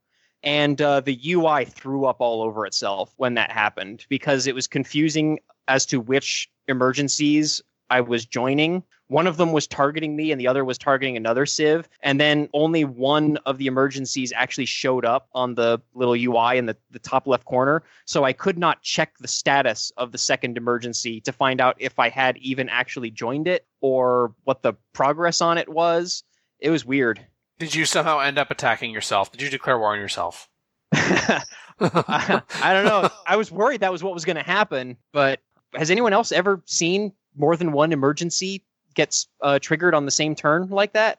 And uh, the UI threw up all over itself when that happened because it was confusing as to which emergencies I was joining. One of them was targeting me, and the other was targeting another Civ. And then only one of the emergencies actually showed up on the little UI in the, the top left corner. So I could not check the status of the second emergency to find out if I had even actually joined it or what the progress on it was. It was weird. Did you somehow end up attacking yourself? Did you declare war on yourself? I, I don't know. I was worried that was what was going to happen, but has anyone else ever seen more than one emergency gets uh, triggered on the same turn like that?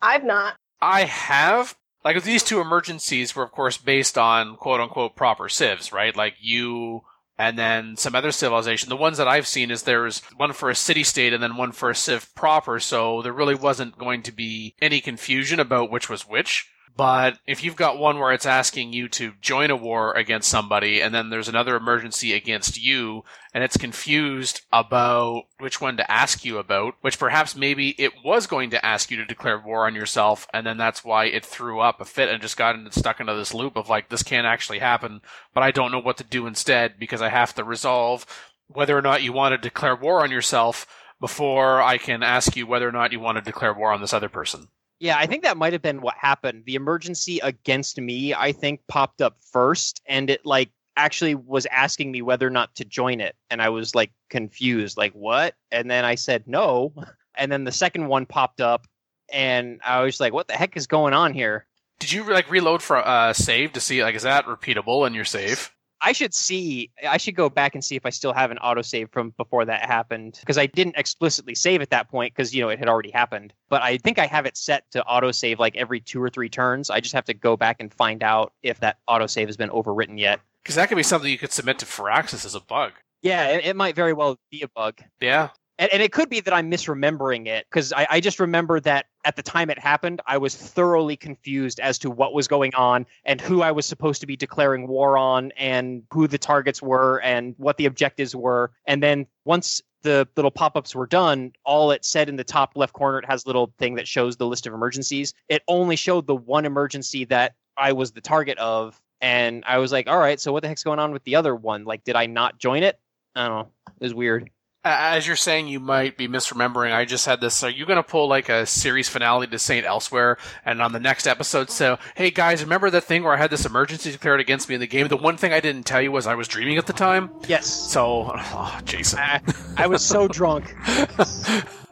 I've not. I have. Like these two emergencies were, of course, based on quote unquote proper civs, right? Like you and then some other civilization. The ones that I've seen is there's one for a city state and then one for a civ proper, so there really wasn't going to be any confusion about which was which. But if you've got one where it's asking you to join a war against somebody, and then there's another emergency against you, and it's confused about which one to ask you about, which perhaps maybe it was going to ask you to declare war on yourself, and then that's why it threw up a fit and just got stuck into this loop of like, this can't actually happen, but I don't know what to do instead because I have to resolve whether or not you want to declare war on yourself before I can ask you whether or not you want to declare war on this other person. Yeah, I think that might have been what happened. The emergency against me, I think, popped up first, and it like actually was asking me whether or not to join it, and I was like confused, like what? And then I said no, and then the second one popped up, and I was like, what the heck is going on here? Did you like reload for uh, save to see like is that repeatable and you're save? I should see. I should go back and see if I still have an autosave from before that happened because I didn't explicitly save at that point because you know it had already happened. But I think I have it set to autosave like every two or three turns. I just have to go back and find out if that autosave has been overwritten yet. Because that could be something you could submit to Firaxis as a bug. Yeah, it, it might very well be a bug. Yeah. And, and it could be that I'm misremembering it because I, I just remember that at the time it happened, I was thoroughly confused as to what was going on and who I was supposed to be declaring war on and who the targets were and what the objectives were. And then once the little pop-ups were done, all it said in the top left corner, it has a little thing that shows the list of emergencies. It only showed the one emergency that I was the target of. And I was like, all right, so what the heck's going on with the other one? Like, did I not join it? I don't know. It was weird as you're saying you might be misremembering i just had this are you going to pull like a series finale to saint elsewhere and on the next episode so hey guys remember that thing where i had this emergency declared against me in the game? The one thing i didn't tell you was i was dreaming at the time? Yes. So oh, jason. I, I was so drunk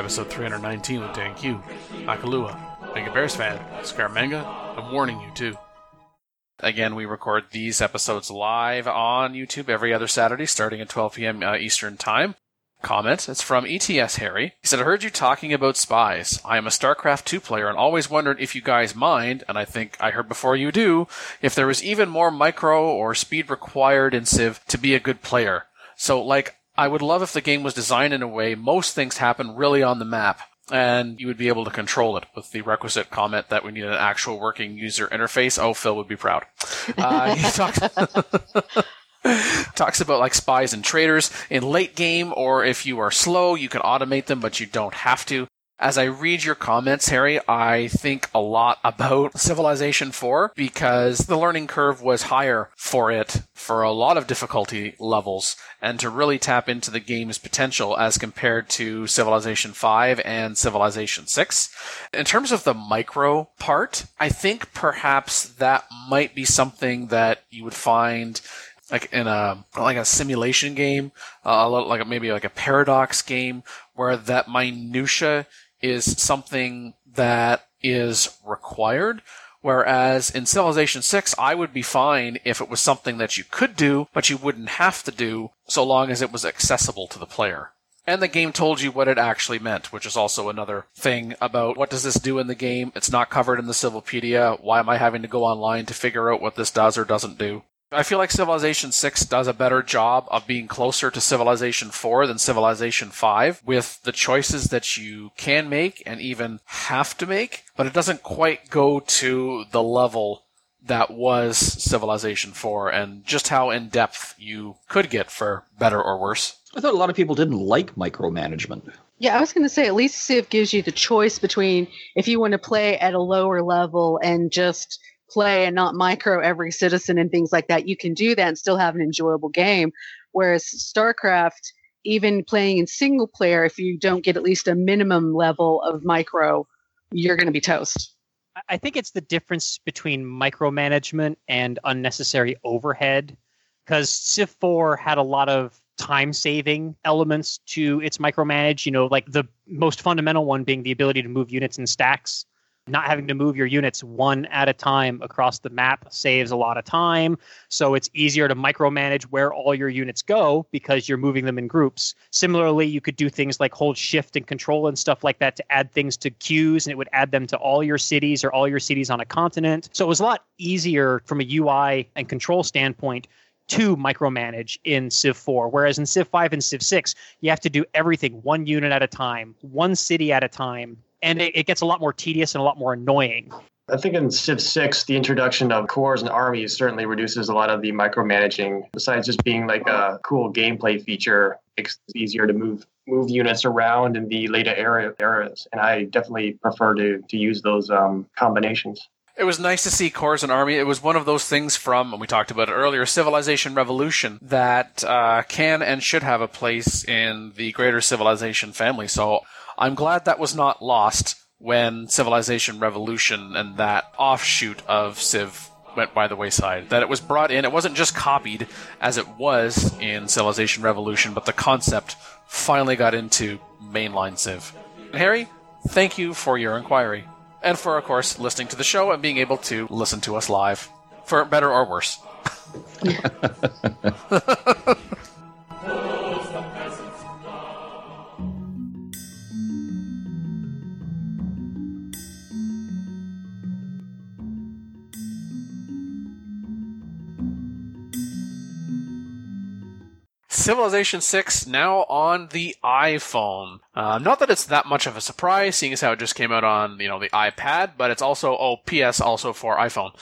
episode 319 with Dan Q, Akalua, Mega Bears fan, Scarmenga, I'm warning you too. Again, we record these episodes live on YouTube every other Saturday starting at 12 p.m. Uh, Eastern Time. Comment. It's from ETS Harry. He said, I heard you talking about spies. I am a StarCraft 2 player and always wondered if you guys mind, and I think I heard before you do, if there was even more micro or speed required in Civ to be a good player. So, like, I would love if the game was designed in a way most things happen really on the map. And you would be able to control it with the requisite comment that we need an actual working user interface. Oh, Phil would be proud. Uh, he talks, talks about like spies and traders in late game, or if you are slow, you can automate them, but you don't have to. As I read your comments, Harry, I think a lot about Civilization 4 because the learning curve was higher for it for a lot of difficulty levels and to really tap into the game's potential as compared to Civilization 5 and Civilization 6. In terms of the micro part, I think perhaps that might be something that you would find like in a like a simulation game, uh, like maybe like a paradox game where that minutia is something that is required. Whereas in Civilization 6, I would be fine if it was something that you could do, but you wouldn't have to do so long as it was accessible to the player. And the game told you what it actually meant, which is also another thing about what does this do in the game? It's not covered in the Civilopedia. Why am I having to go online to figure out what this does or doesn't do? I feel like Civilization 6 does a better job of being closer to Civilization 4 than Civilization 5 with the choices that you can make and even have to make, but it doesn't quite go to the level that was Civilization 4 and just how in depth you could get for better or worse. I thought a lot of people didn't like micromanagement. Yeah, I was going to say at least Civ gives you the choice between if you want to play at a lower level and just play and not micro every citizen and things like that. You can do that and still have an enjoyable game. Whereas StarCraft, even playing in single player, if you don't get at least a minimum level of micro, you're going to be toast. I think it's the difference between micromanagement and unnecessary overhead because Civ 4 had a lot of time saving elements to its micromanage, you know, like the most fundamental one being the ability to move units in stacks Not having to move your units one at a time across the map saves a lot of time. So it's easier to micromanage where all your units go because you're moving them in groups. Similarly, you could do things like hold shift and control and stuff like that to add things to queues, and it would add them to all your cities or all your cities on a continent. So it was a lot easier from a UI and control standpoint to micromanage in Civ 4. Whereas in Civ 5 and Civ 6, you have to do everything one unit at a time, one city at a time. And it, it gets a lot more tedious and a lot more annoying. I think in Civ 6, the introduction of corps and armies certainly reduces a lot of the micromanaging. Besides just being like a cool gameplay feature, makes it easier to move move units around in the later era eras. And I definitely prefer to, to use those um, combinations. It was nice to see Corps and Army. It was one of those things from, and we talked about it earlier, Civilization Revolution that uh, can and should have a place in the greater Civilization family. So I'm glad that was not lost when Civilization Revolution and that offshoot of Civ went by the wayside. That it was brought in, it wasn't just copied as it was in Civilization Revolution, but the concept finally got into mainline Civ. Harry, thank you for your inquiry. And for, of course, listening to the show and being able to listen to us live. For better or worse. Civilization 6 now on the iPhone. Uh, not that it's that much of a surprise, seeing as how it just came out on, you know, the iPad, but it's also, oh, PS also for iPhone.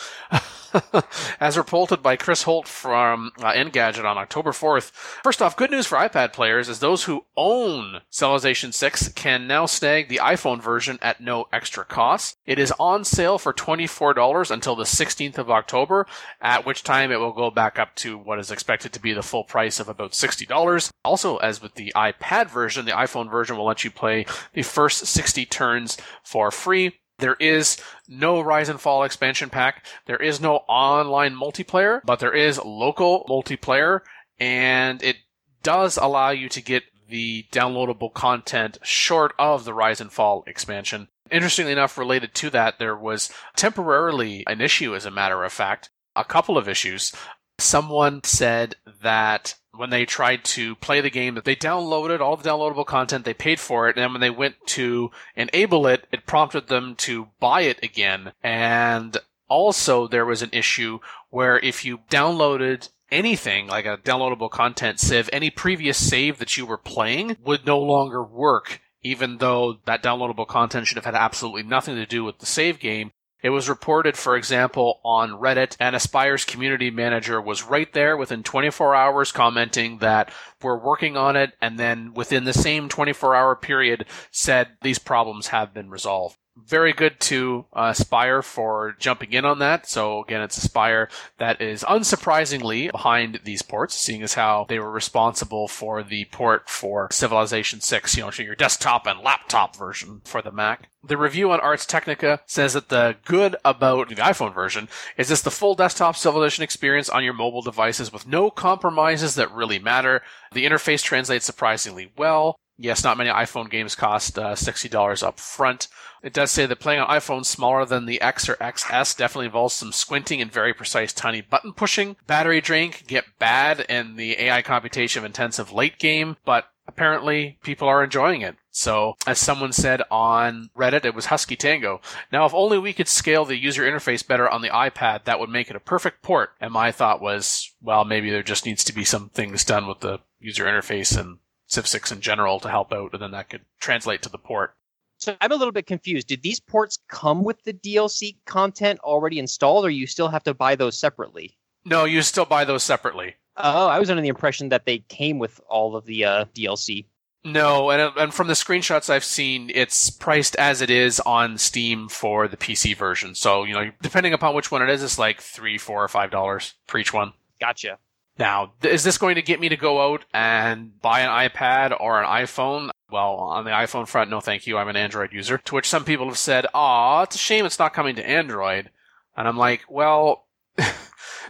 As reported by Chris Holt from uh, Engadget on October 4th. First off, good news for iPad players is those who own Civilization 6 can now snag the iPhone version at no extra cost. It is on sale for $24 until the 16th of October, at which time it will go back up to what is expected to be the full price of about $60. Also, as with the iPad version, the iPhone version will let you play the first 60 turns for free. There is no Rise and Fall expansion pack. There is no online multiplayer, but there is local multiplayer, and it does allow you to get the downloadable content short of the Rise and Fall expansion. Interestingly enough, related to that, there was temporarily an issue, as a matter of fact, a couple of issues. Someone said that when they tried to play the game that they downloaded all the downloadable content, they paid for it, and then when they went to enable it, it prompted them to buy it again. And also there was an issue where if you downloaded anything like a downloadable content Civ, any previous save that you were playing would no longer work even though that downloadable content should have had absolutely nothing to do with the save game, it was reported, for example, on Reddit, and Aspyr's community manager was right there within 24 hours commenting that we're working on it, and then within the same 24 hour period said these problems have been resolved very good to uh, Aspyr for jumping in on that. So again, it's Aspyr that is unsurprisingly behind these ports, seeing as how they were responsible for the port for Civilization 6, you know, your desktop and laptop version for the Mac. The review on Ars Technica says that the good about the iPhone version is this the full desktop Civilization experience on your mobile devices with no compromises that really matter. The interface translates surprisingly well. Yes, not many iPhone games cost uh, $60 up front. It does say that playing on iPhones smaller than the X or XS definitely involves some squinting and very precise tiny button pushing. Battery drain can get bad in the AI computation intensive late game, but apparently people are enjoying it. So, as someone said on Reddit, it was Husky Tango. Now, if only we could scale the user interface better on the iPad, that would make it a perfect port. And my thought was, well, maybe there just needs to be some things done with the user interface and Civ 6 in general to help out, and then that could translate to the port. So I'm a little bit confused. Did these ports come with the DLC content already installed, or you still have to buy those separately? No, you still buy those separately. Oh, I was under the impression that they came with all of the uh, DLC. No, and and from the screenshots I've seen, it's priced as it is on Steam for the PC version. So you know, depending upon which one it is, it's like three, four, or five dollars for each one. Gotcha. Now, is this going to get me to go out and buy an iPad or an iPhone? Well, on the iPhone front, no thank you. I'm an Android user. To which some people have said, aw, it's a shame it's not coming to Android. And I'm like, well,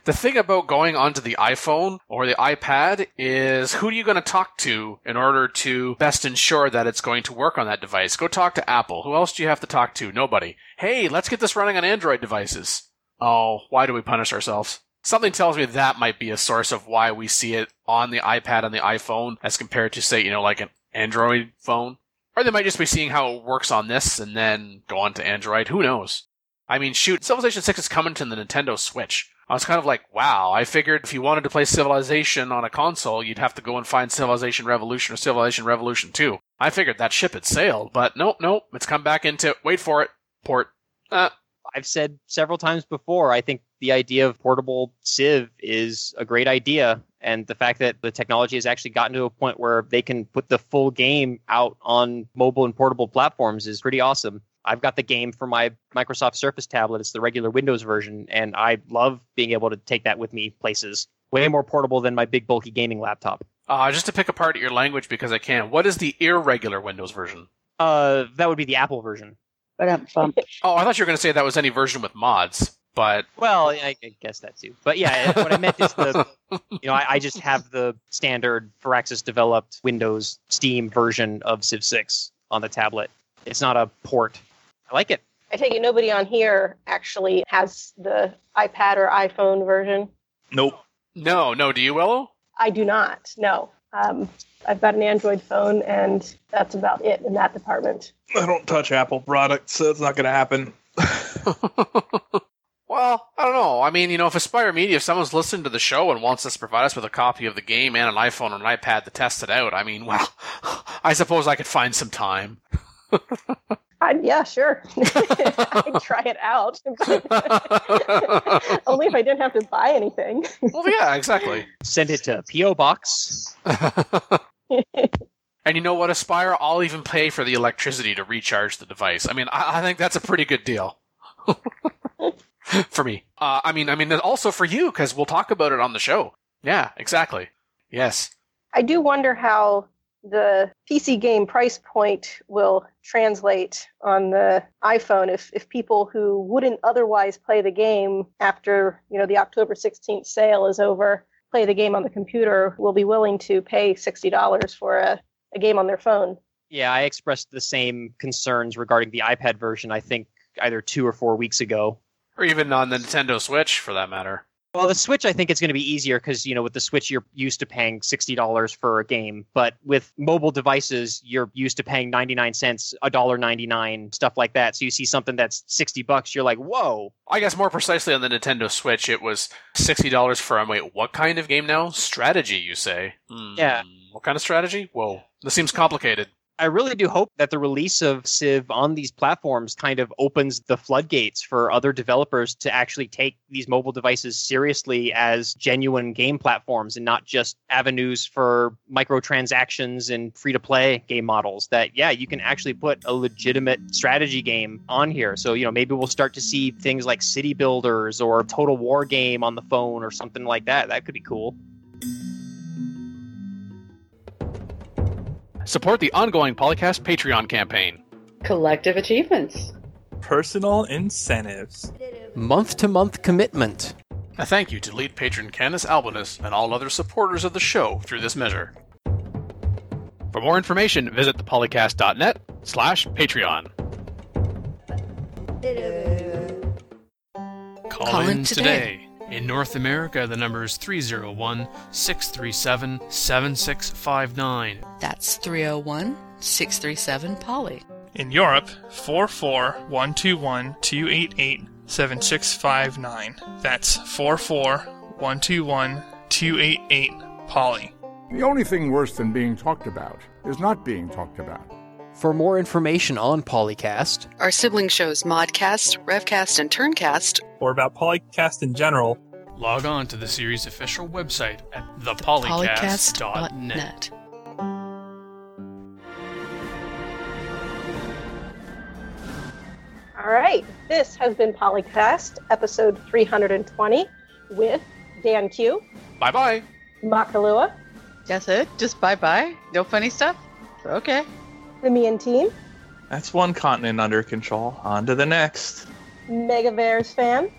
the thing about going onto the iPhone or the iPad is who are you going to talk to in order to best ensure that it's going to work on that device? Go talk to Apple. Who else do you have to talk to? Nobody. Hey, let's get this running on Android devices. Oh, why do we punish ourselves? Something tells me that might be a source of why we see it on the iPad and the iPhone as compared to, say, you know, like an Android phone. Or they might just be seeing how it works on this and then go on to Android. Who knows? I mean, shoot, Civilization 6 is coming to the Nintendo Switch. I was kind of like, wow, I figured if you wanted to play Civilization on a console, you'd have to go and find Civilization Revolution or Civilization Revolution 2. I figured that ship had sailed, but nope, nope, it's come back into, wait for it, port. Uh, I've said several times before, I think the idea of portable Civ is a great idea. And the fact that the technology has actually gotten to a point where they can put the full game out on mobile and portable platforms is pretty awesome. I've got the game for my Microsoft Surface tablet. It's the regular Windows version, and I love being able to take that with me places. Way more portable than my big bulky gaming laptop. uh, just to pick apart your language because I can, what is the irregular Windows version? Uh, that would be the Apple version. But Oh, I thought you were going to say that was any version with mods, but Well, I, I guess that too. But yeah, what I meant is the, you know, I, I just have the standard Firaxis developed Windows Steam version of Civ 6 on the tablet. It's not a port. I like it. I take it nobody on here actually has the iPad or iPhone version. Nope. no, no, do you, Willow? I do not. No. Um, I've got an Android phone, and that's about it in that department. I don't touch Apple products, so it's not going to happen. well, I don't know. I mean, you know, if Aspyr Media, if someone's listening to the show and wants us to provide us with a copy of the game and an iPhone or an iPad to test it out, I mean, well, I suppose I could find some time. I, yeah, sure. I'd try it out. Only if I didn't have to buy anything. well, yeah, exactly. Send it to P.O. Box. and you know what, Aspyr? I'll even pay for the electricity to recharge the device. I mean, I, I think that's a pretty good deal. for me. Uh, I mean, I mean, also for you, because we'll talk about it on the show. Yeah, exactly. Yes. I do wonder how the PC game price point will translate on the iPhone if, if people who wouldn't otherwise play the game after you know the October 16th sale is over play the game on the computer will be willing to pay $60 for a, a game on their phone. Yeah, I expressed the same concerns regarding the iPad version, I think either two or four weeks ago. Or even on the Nintendo Switch, for that matter. Well, the Switch, I think it's going to be easier because, you know, with the Switch, you're used to paying $60 for a game. But with mobile devices, you're used to paying 99 cents, $1.99, stuff like that. So you see something that's 60 bucks, you're like, whoa. I guess more precisely on the Nintendo Switch, it was $60 for, um, wait, what kind of game now? Strategy, you say? Hmm, Yeah. What kind of strategy? Whoa. This seems complicated. I really do hope that the release of Civ on these platforms kind of opens the floodgates for other developers to actually take these mobile devices seriously as genuine game platforms and not just avenues for microtransactions and free to play game models. That, yeah, you can actually put a legitimate strategy game on here. So, you know, maybe we'll start to see things like City Builders or Total War game on the phone or something like that. That could be cool. Support the ongoing Polycast Patreon campaign. collective achievements. Personal incentives. Month to month commitment. A thank you to lead patron Candace Albinus and all other supporters of the show through this measure. For more information, visit thepolycast.net slash Patreon. Call, Call in in today. today. In North America, the number is 301 637 7659. That's 301 637 Polly. In Europe, 44-121-288-7659. That's 44-121-288 Polly. The only thing worse than being talked about is not being talked about. For more information on Polycast, Our sibling shows Modcast, Revcast, and Turncast Or about Polycast in general, Log on to the series' official website at thepolycast.net. polycast.net. All right, this has been Polycast, episode 320, with Dan Q, Bye bye. Makahlua, That's it? Eh? Just bye bye? No funny stuff? Okay. The Mian team, That's one continent under control. On to the next. Mega Bears fan,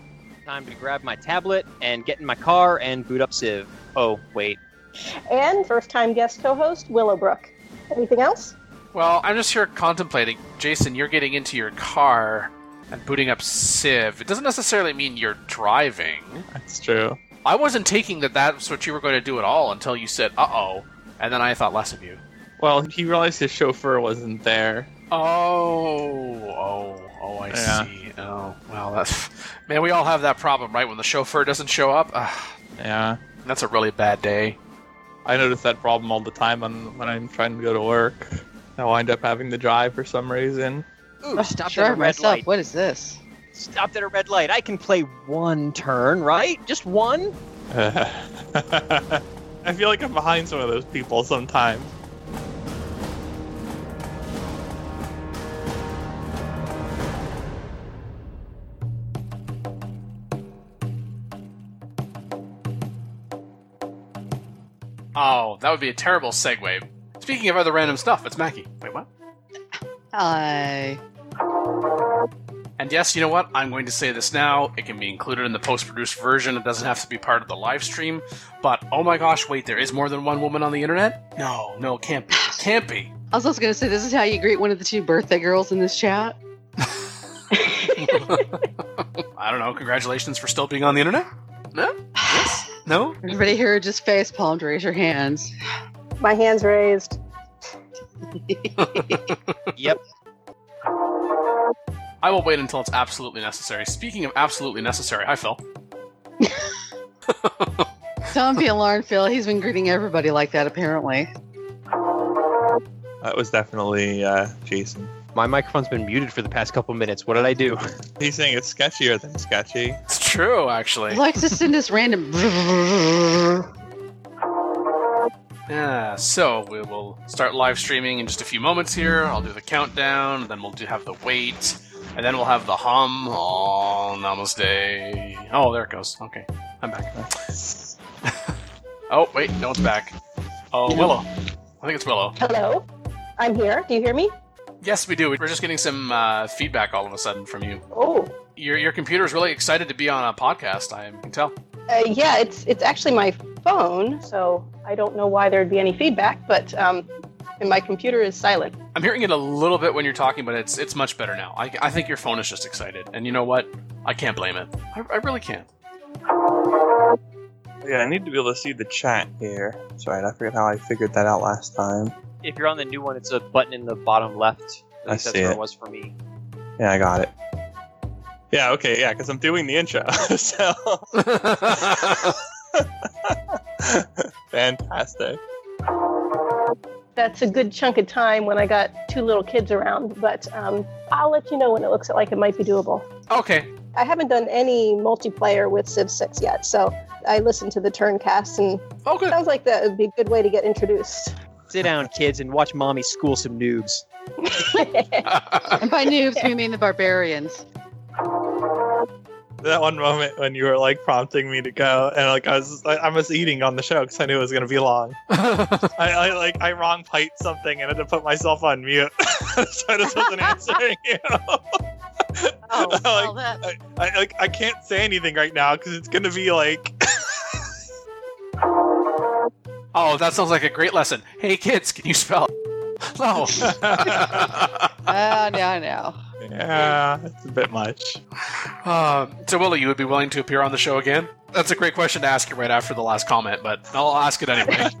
Time to grab my tablet and get in my car and boot up Civ. Oh, wait. And first time guest co host, Willowbrook. Anything else? Well, I'm just here contemplating. Jason, you're getting into your car and booting up Civ. It doesn't necessarily mean you're driving. That's true. I wasn't taking that that's what you were going to do at all until you said, uh oh. And then I thought less of you. Well, he realized his chauffeur wasn't there. Oh, oh, oh, I Yeah. see. Oh, well, that's. Man, we all have that problem, right? When the chauffeur doesn't show up? Ah, Yeah. that's a really bad day. I notice that problem all the time on, when I'm trying to go to work. I wind up having to drive for some reason. Ooh, stopped Sure, at a red myself. light. What is this? Stopped at a red light. I can play one turn, right? Just one? I feel like I'm behind some of those people sometimes. Oh, that would be a terrible segue. Speaking of other random stuff, it's Mackie. Wait, what? Hi. And yes, you know what? I'm going to say this now. It can be included in the post produced version. It doesn't have to be part of the live stream. But oh my gosh, wait, there is more than one woman on the internet? No, no, it can't be. It can't be. I was also going to say, this is how you greet one of the two birthday girls in this chat. I don't know. Congratulations for still being on the internet? No? Yes? No? Everybody here just face palmed. Raise your hands. My hands raised. Yep. I will wait until it's absolutely necessary. Speaking of absolutely necessary, hi Phil. Don't be alarmed, Phil. He's been greeting everybody like that, apparently. That was definitely uh, Jason. My microphone's been muted for the past couple minutes. What did I do? He's saying it's sketchier than sketchy. It's true, actually. He likes to send us random. Yeah, so we will start live streaming in just a few moments here. I'll do the countdown, then we'll do have the wait, and then we'll have the hum. Oh, namaste. Oh, there it goes. Okay, I'm back. oh, wait, no one's back. Oh, Willow. I think it's Willow. Hello. I'm here. Do you hear me? Yes, we do. We're just getting some uh, feedback all of a sudden from you. Oh. Your your computer is really excited to be on a podcast. I can tell. Uh, yeah, it's it's actually my phone, so I don't know why there'd be any feedback, but um, and my computer is silent. I'm hearing it a little bit when you're talking, but it's it's much better now. I, I think your phone is just excited, and you know what? I can't blame it. I, I really can't. Yeah, I need to be able to see the chat here. That's right. I forget how I figured that out last time. If you're on the new one, it's a button in the bottom left. At I least that's see where it. it was for me. Yeah, I got it. Yeah, okay, yeah, because I'm doing the intro. so fantastic. That's a good chunk of time when I got two little kids around, but um, I'll let you know when it looks like it might be doable. Okay. I haven't done any multiplayer with Civ 6 yet, so I listened to the turncasts, and oh, good. sounds like that would be a good way to get introduced. Sit down, kids, and watch mommy school some noobs. and by noobs, we mean the barbarians. That one moment when you were like prompting me to go, and like I was, I, I was eating on the show because I knew it was gonna be long. I, I like I wrong piped something and had to put myself on mute, so I just wasn't answering you. Oh, like, well, that- I, I like I can't say anything right now because it's gonna be like Oh, that sounds like a great lesson. Hey, kids, can you spell? No. Ah, now, now. yeah, it's a bit much. Uh, so, Willow, you would be willing to appear on the show again? That's a great question to ask you right after the last comment, but I'll ask it anyway.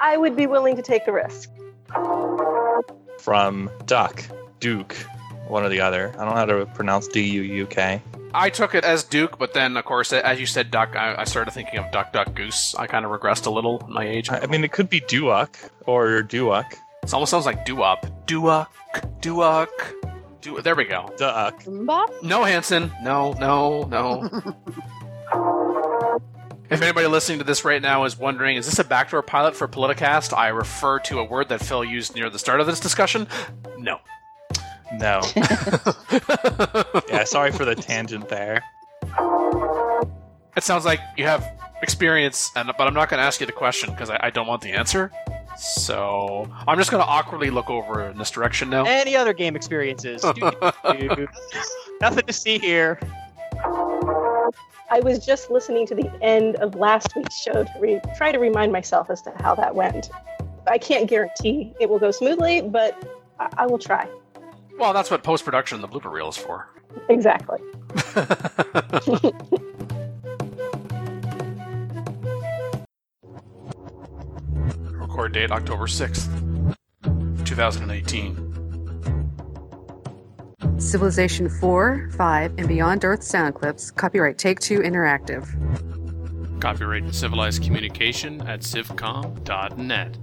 I would be willing to take the risk. From Duck, Duke, one or the other. I don't know how to pronounce D U U K. I took it as Duke, but then, of course, as you said Duck, I, I started thinking of Duck, Duck, Goose. I kind of regressed a little in my age. I I mean, it could be Duak or Duak. It almost sounds like Duop. Duck, Duck, Du. There we go. Duck. No, Hanson. No, no, no. if anybody listening to this right now is wondering, is this a backdoor pilot for Politicast? I refer to a word that Phil used near the start of this discussion. No. No. yeah, sorry for the tangent there. It sounds like you have experience, and but I'm not going to ask you the question because I, I don't want the answer. So I'm just going to awkwardly look over in this direction now. Any other game experiences? Nothing to see here. I was just listening to the end of last week's show to re- try to remind myself as to how that went. I can't guarantee it will go smoothly, but I, I will try. Well, that's what post production the blooper reel is for. Exactly. Record date October 6th, 2018. Civilization 4, 5, and Beyond Earth sound clips. Copyright Take Two Interactive. Copyright Civilized Communication at civcom.net.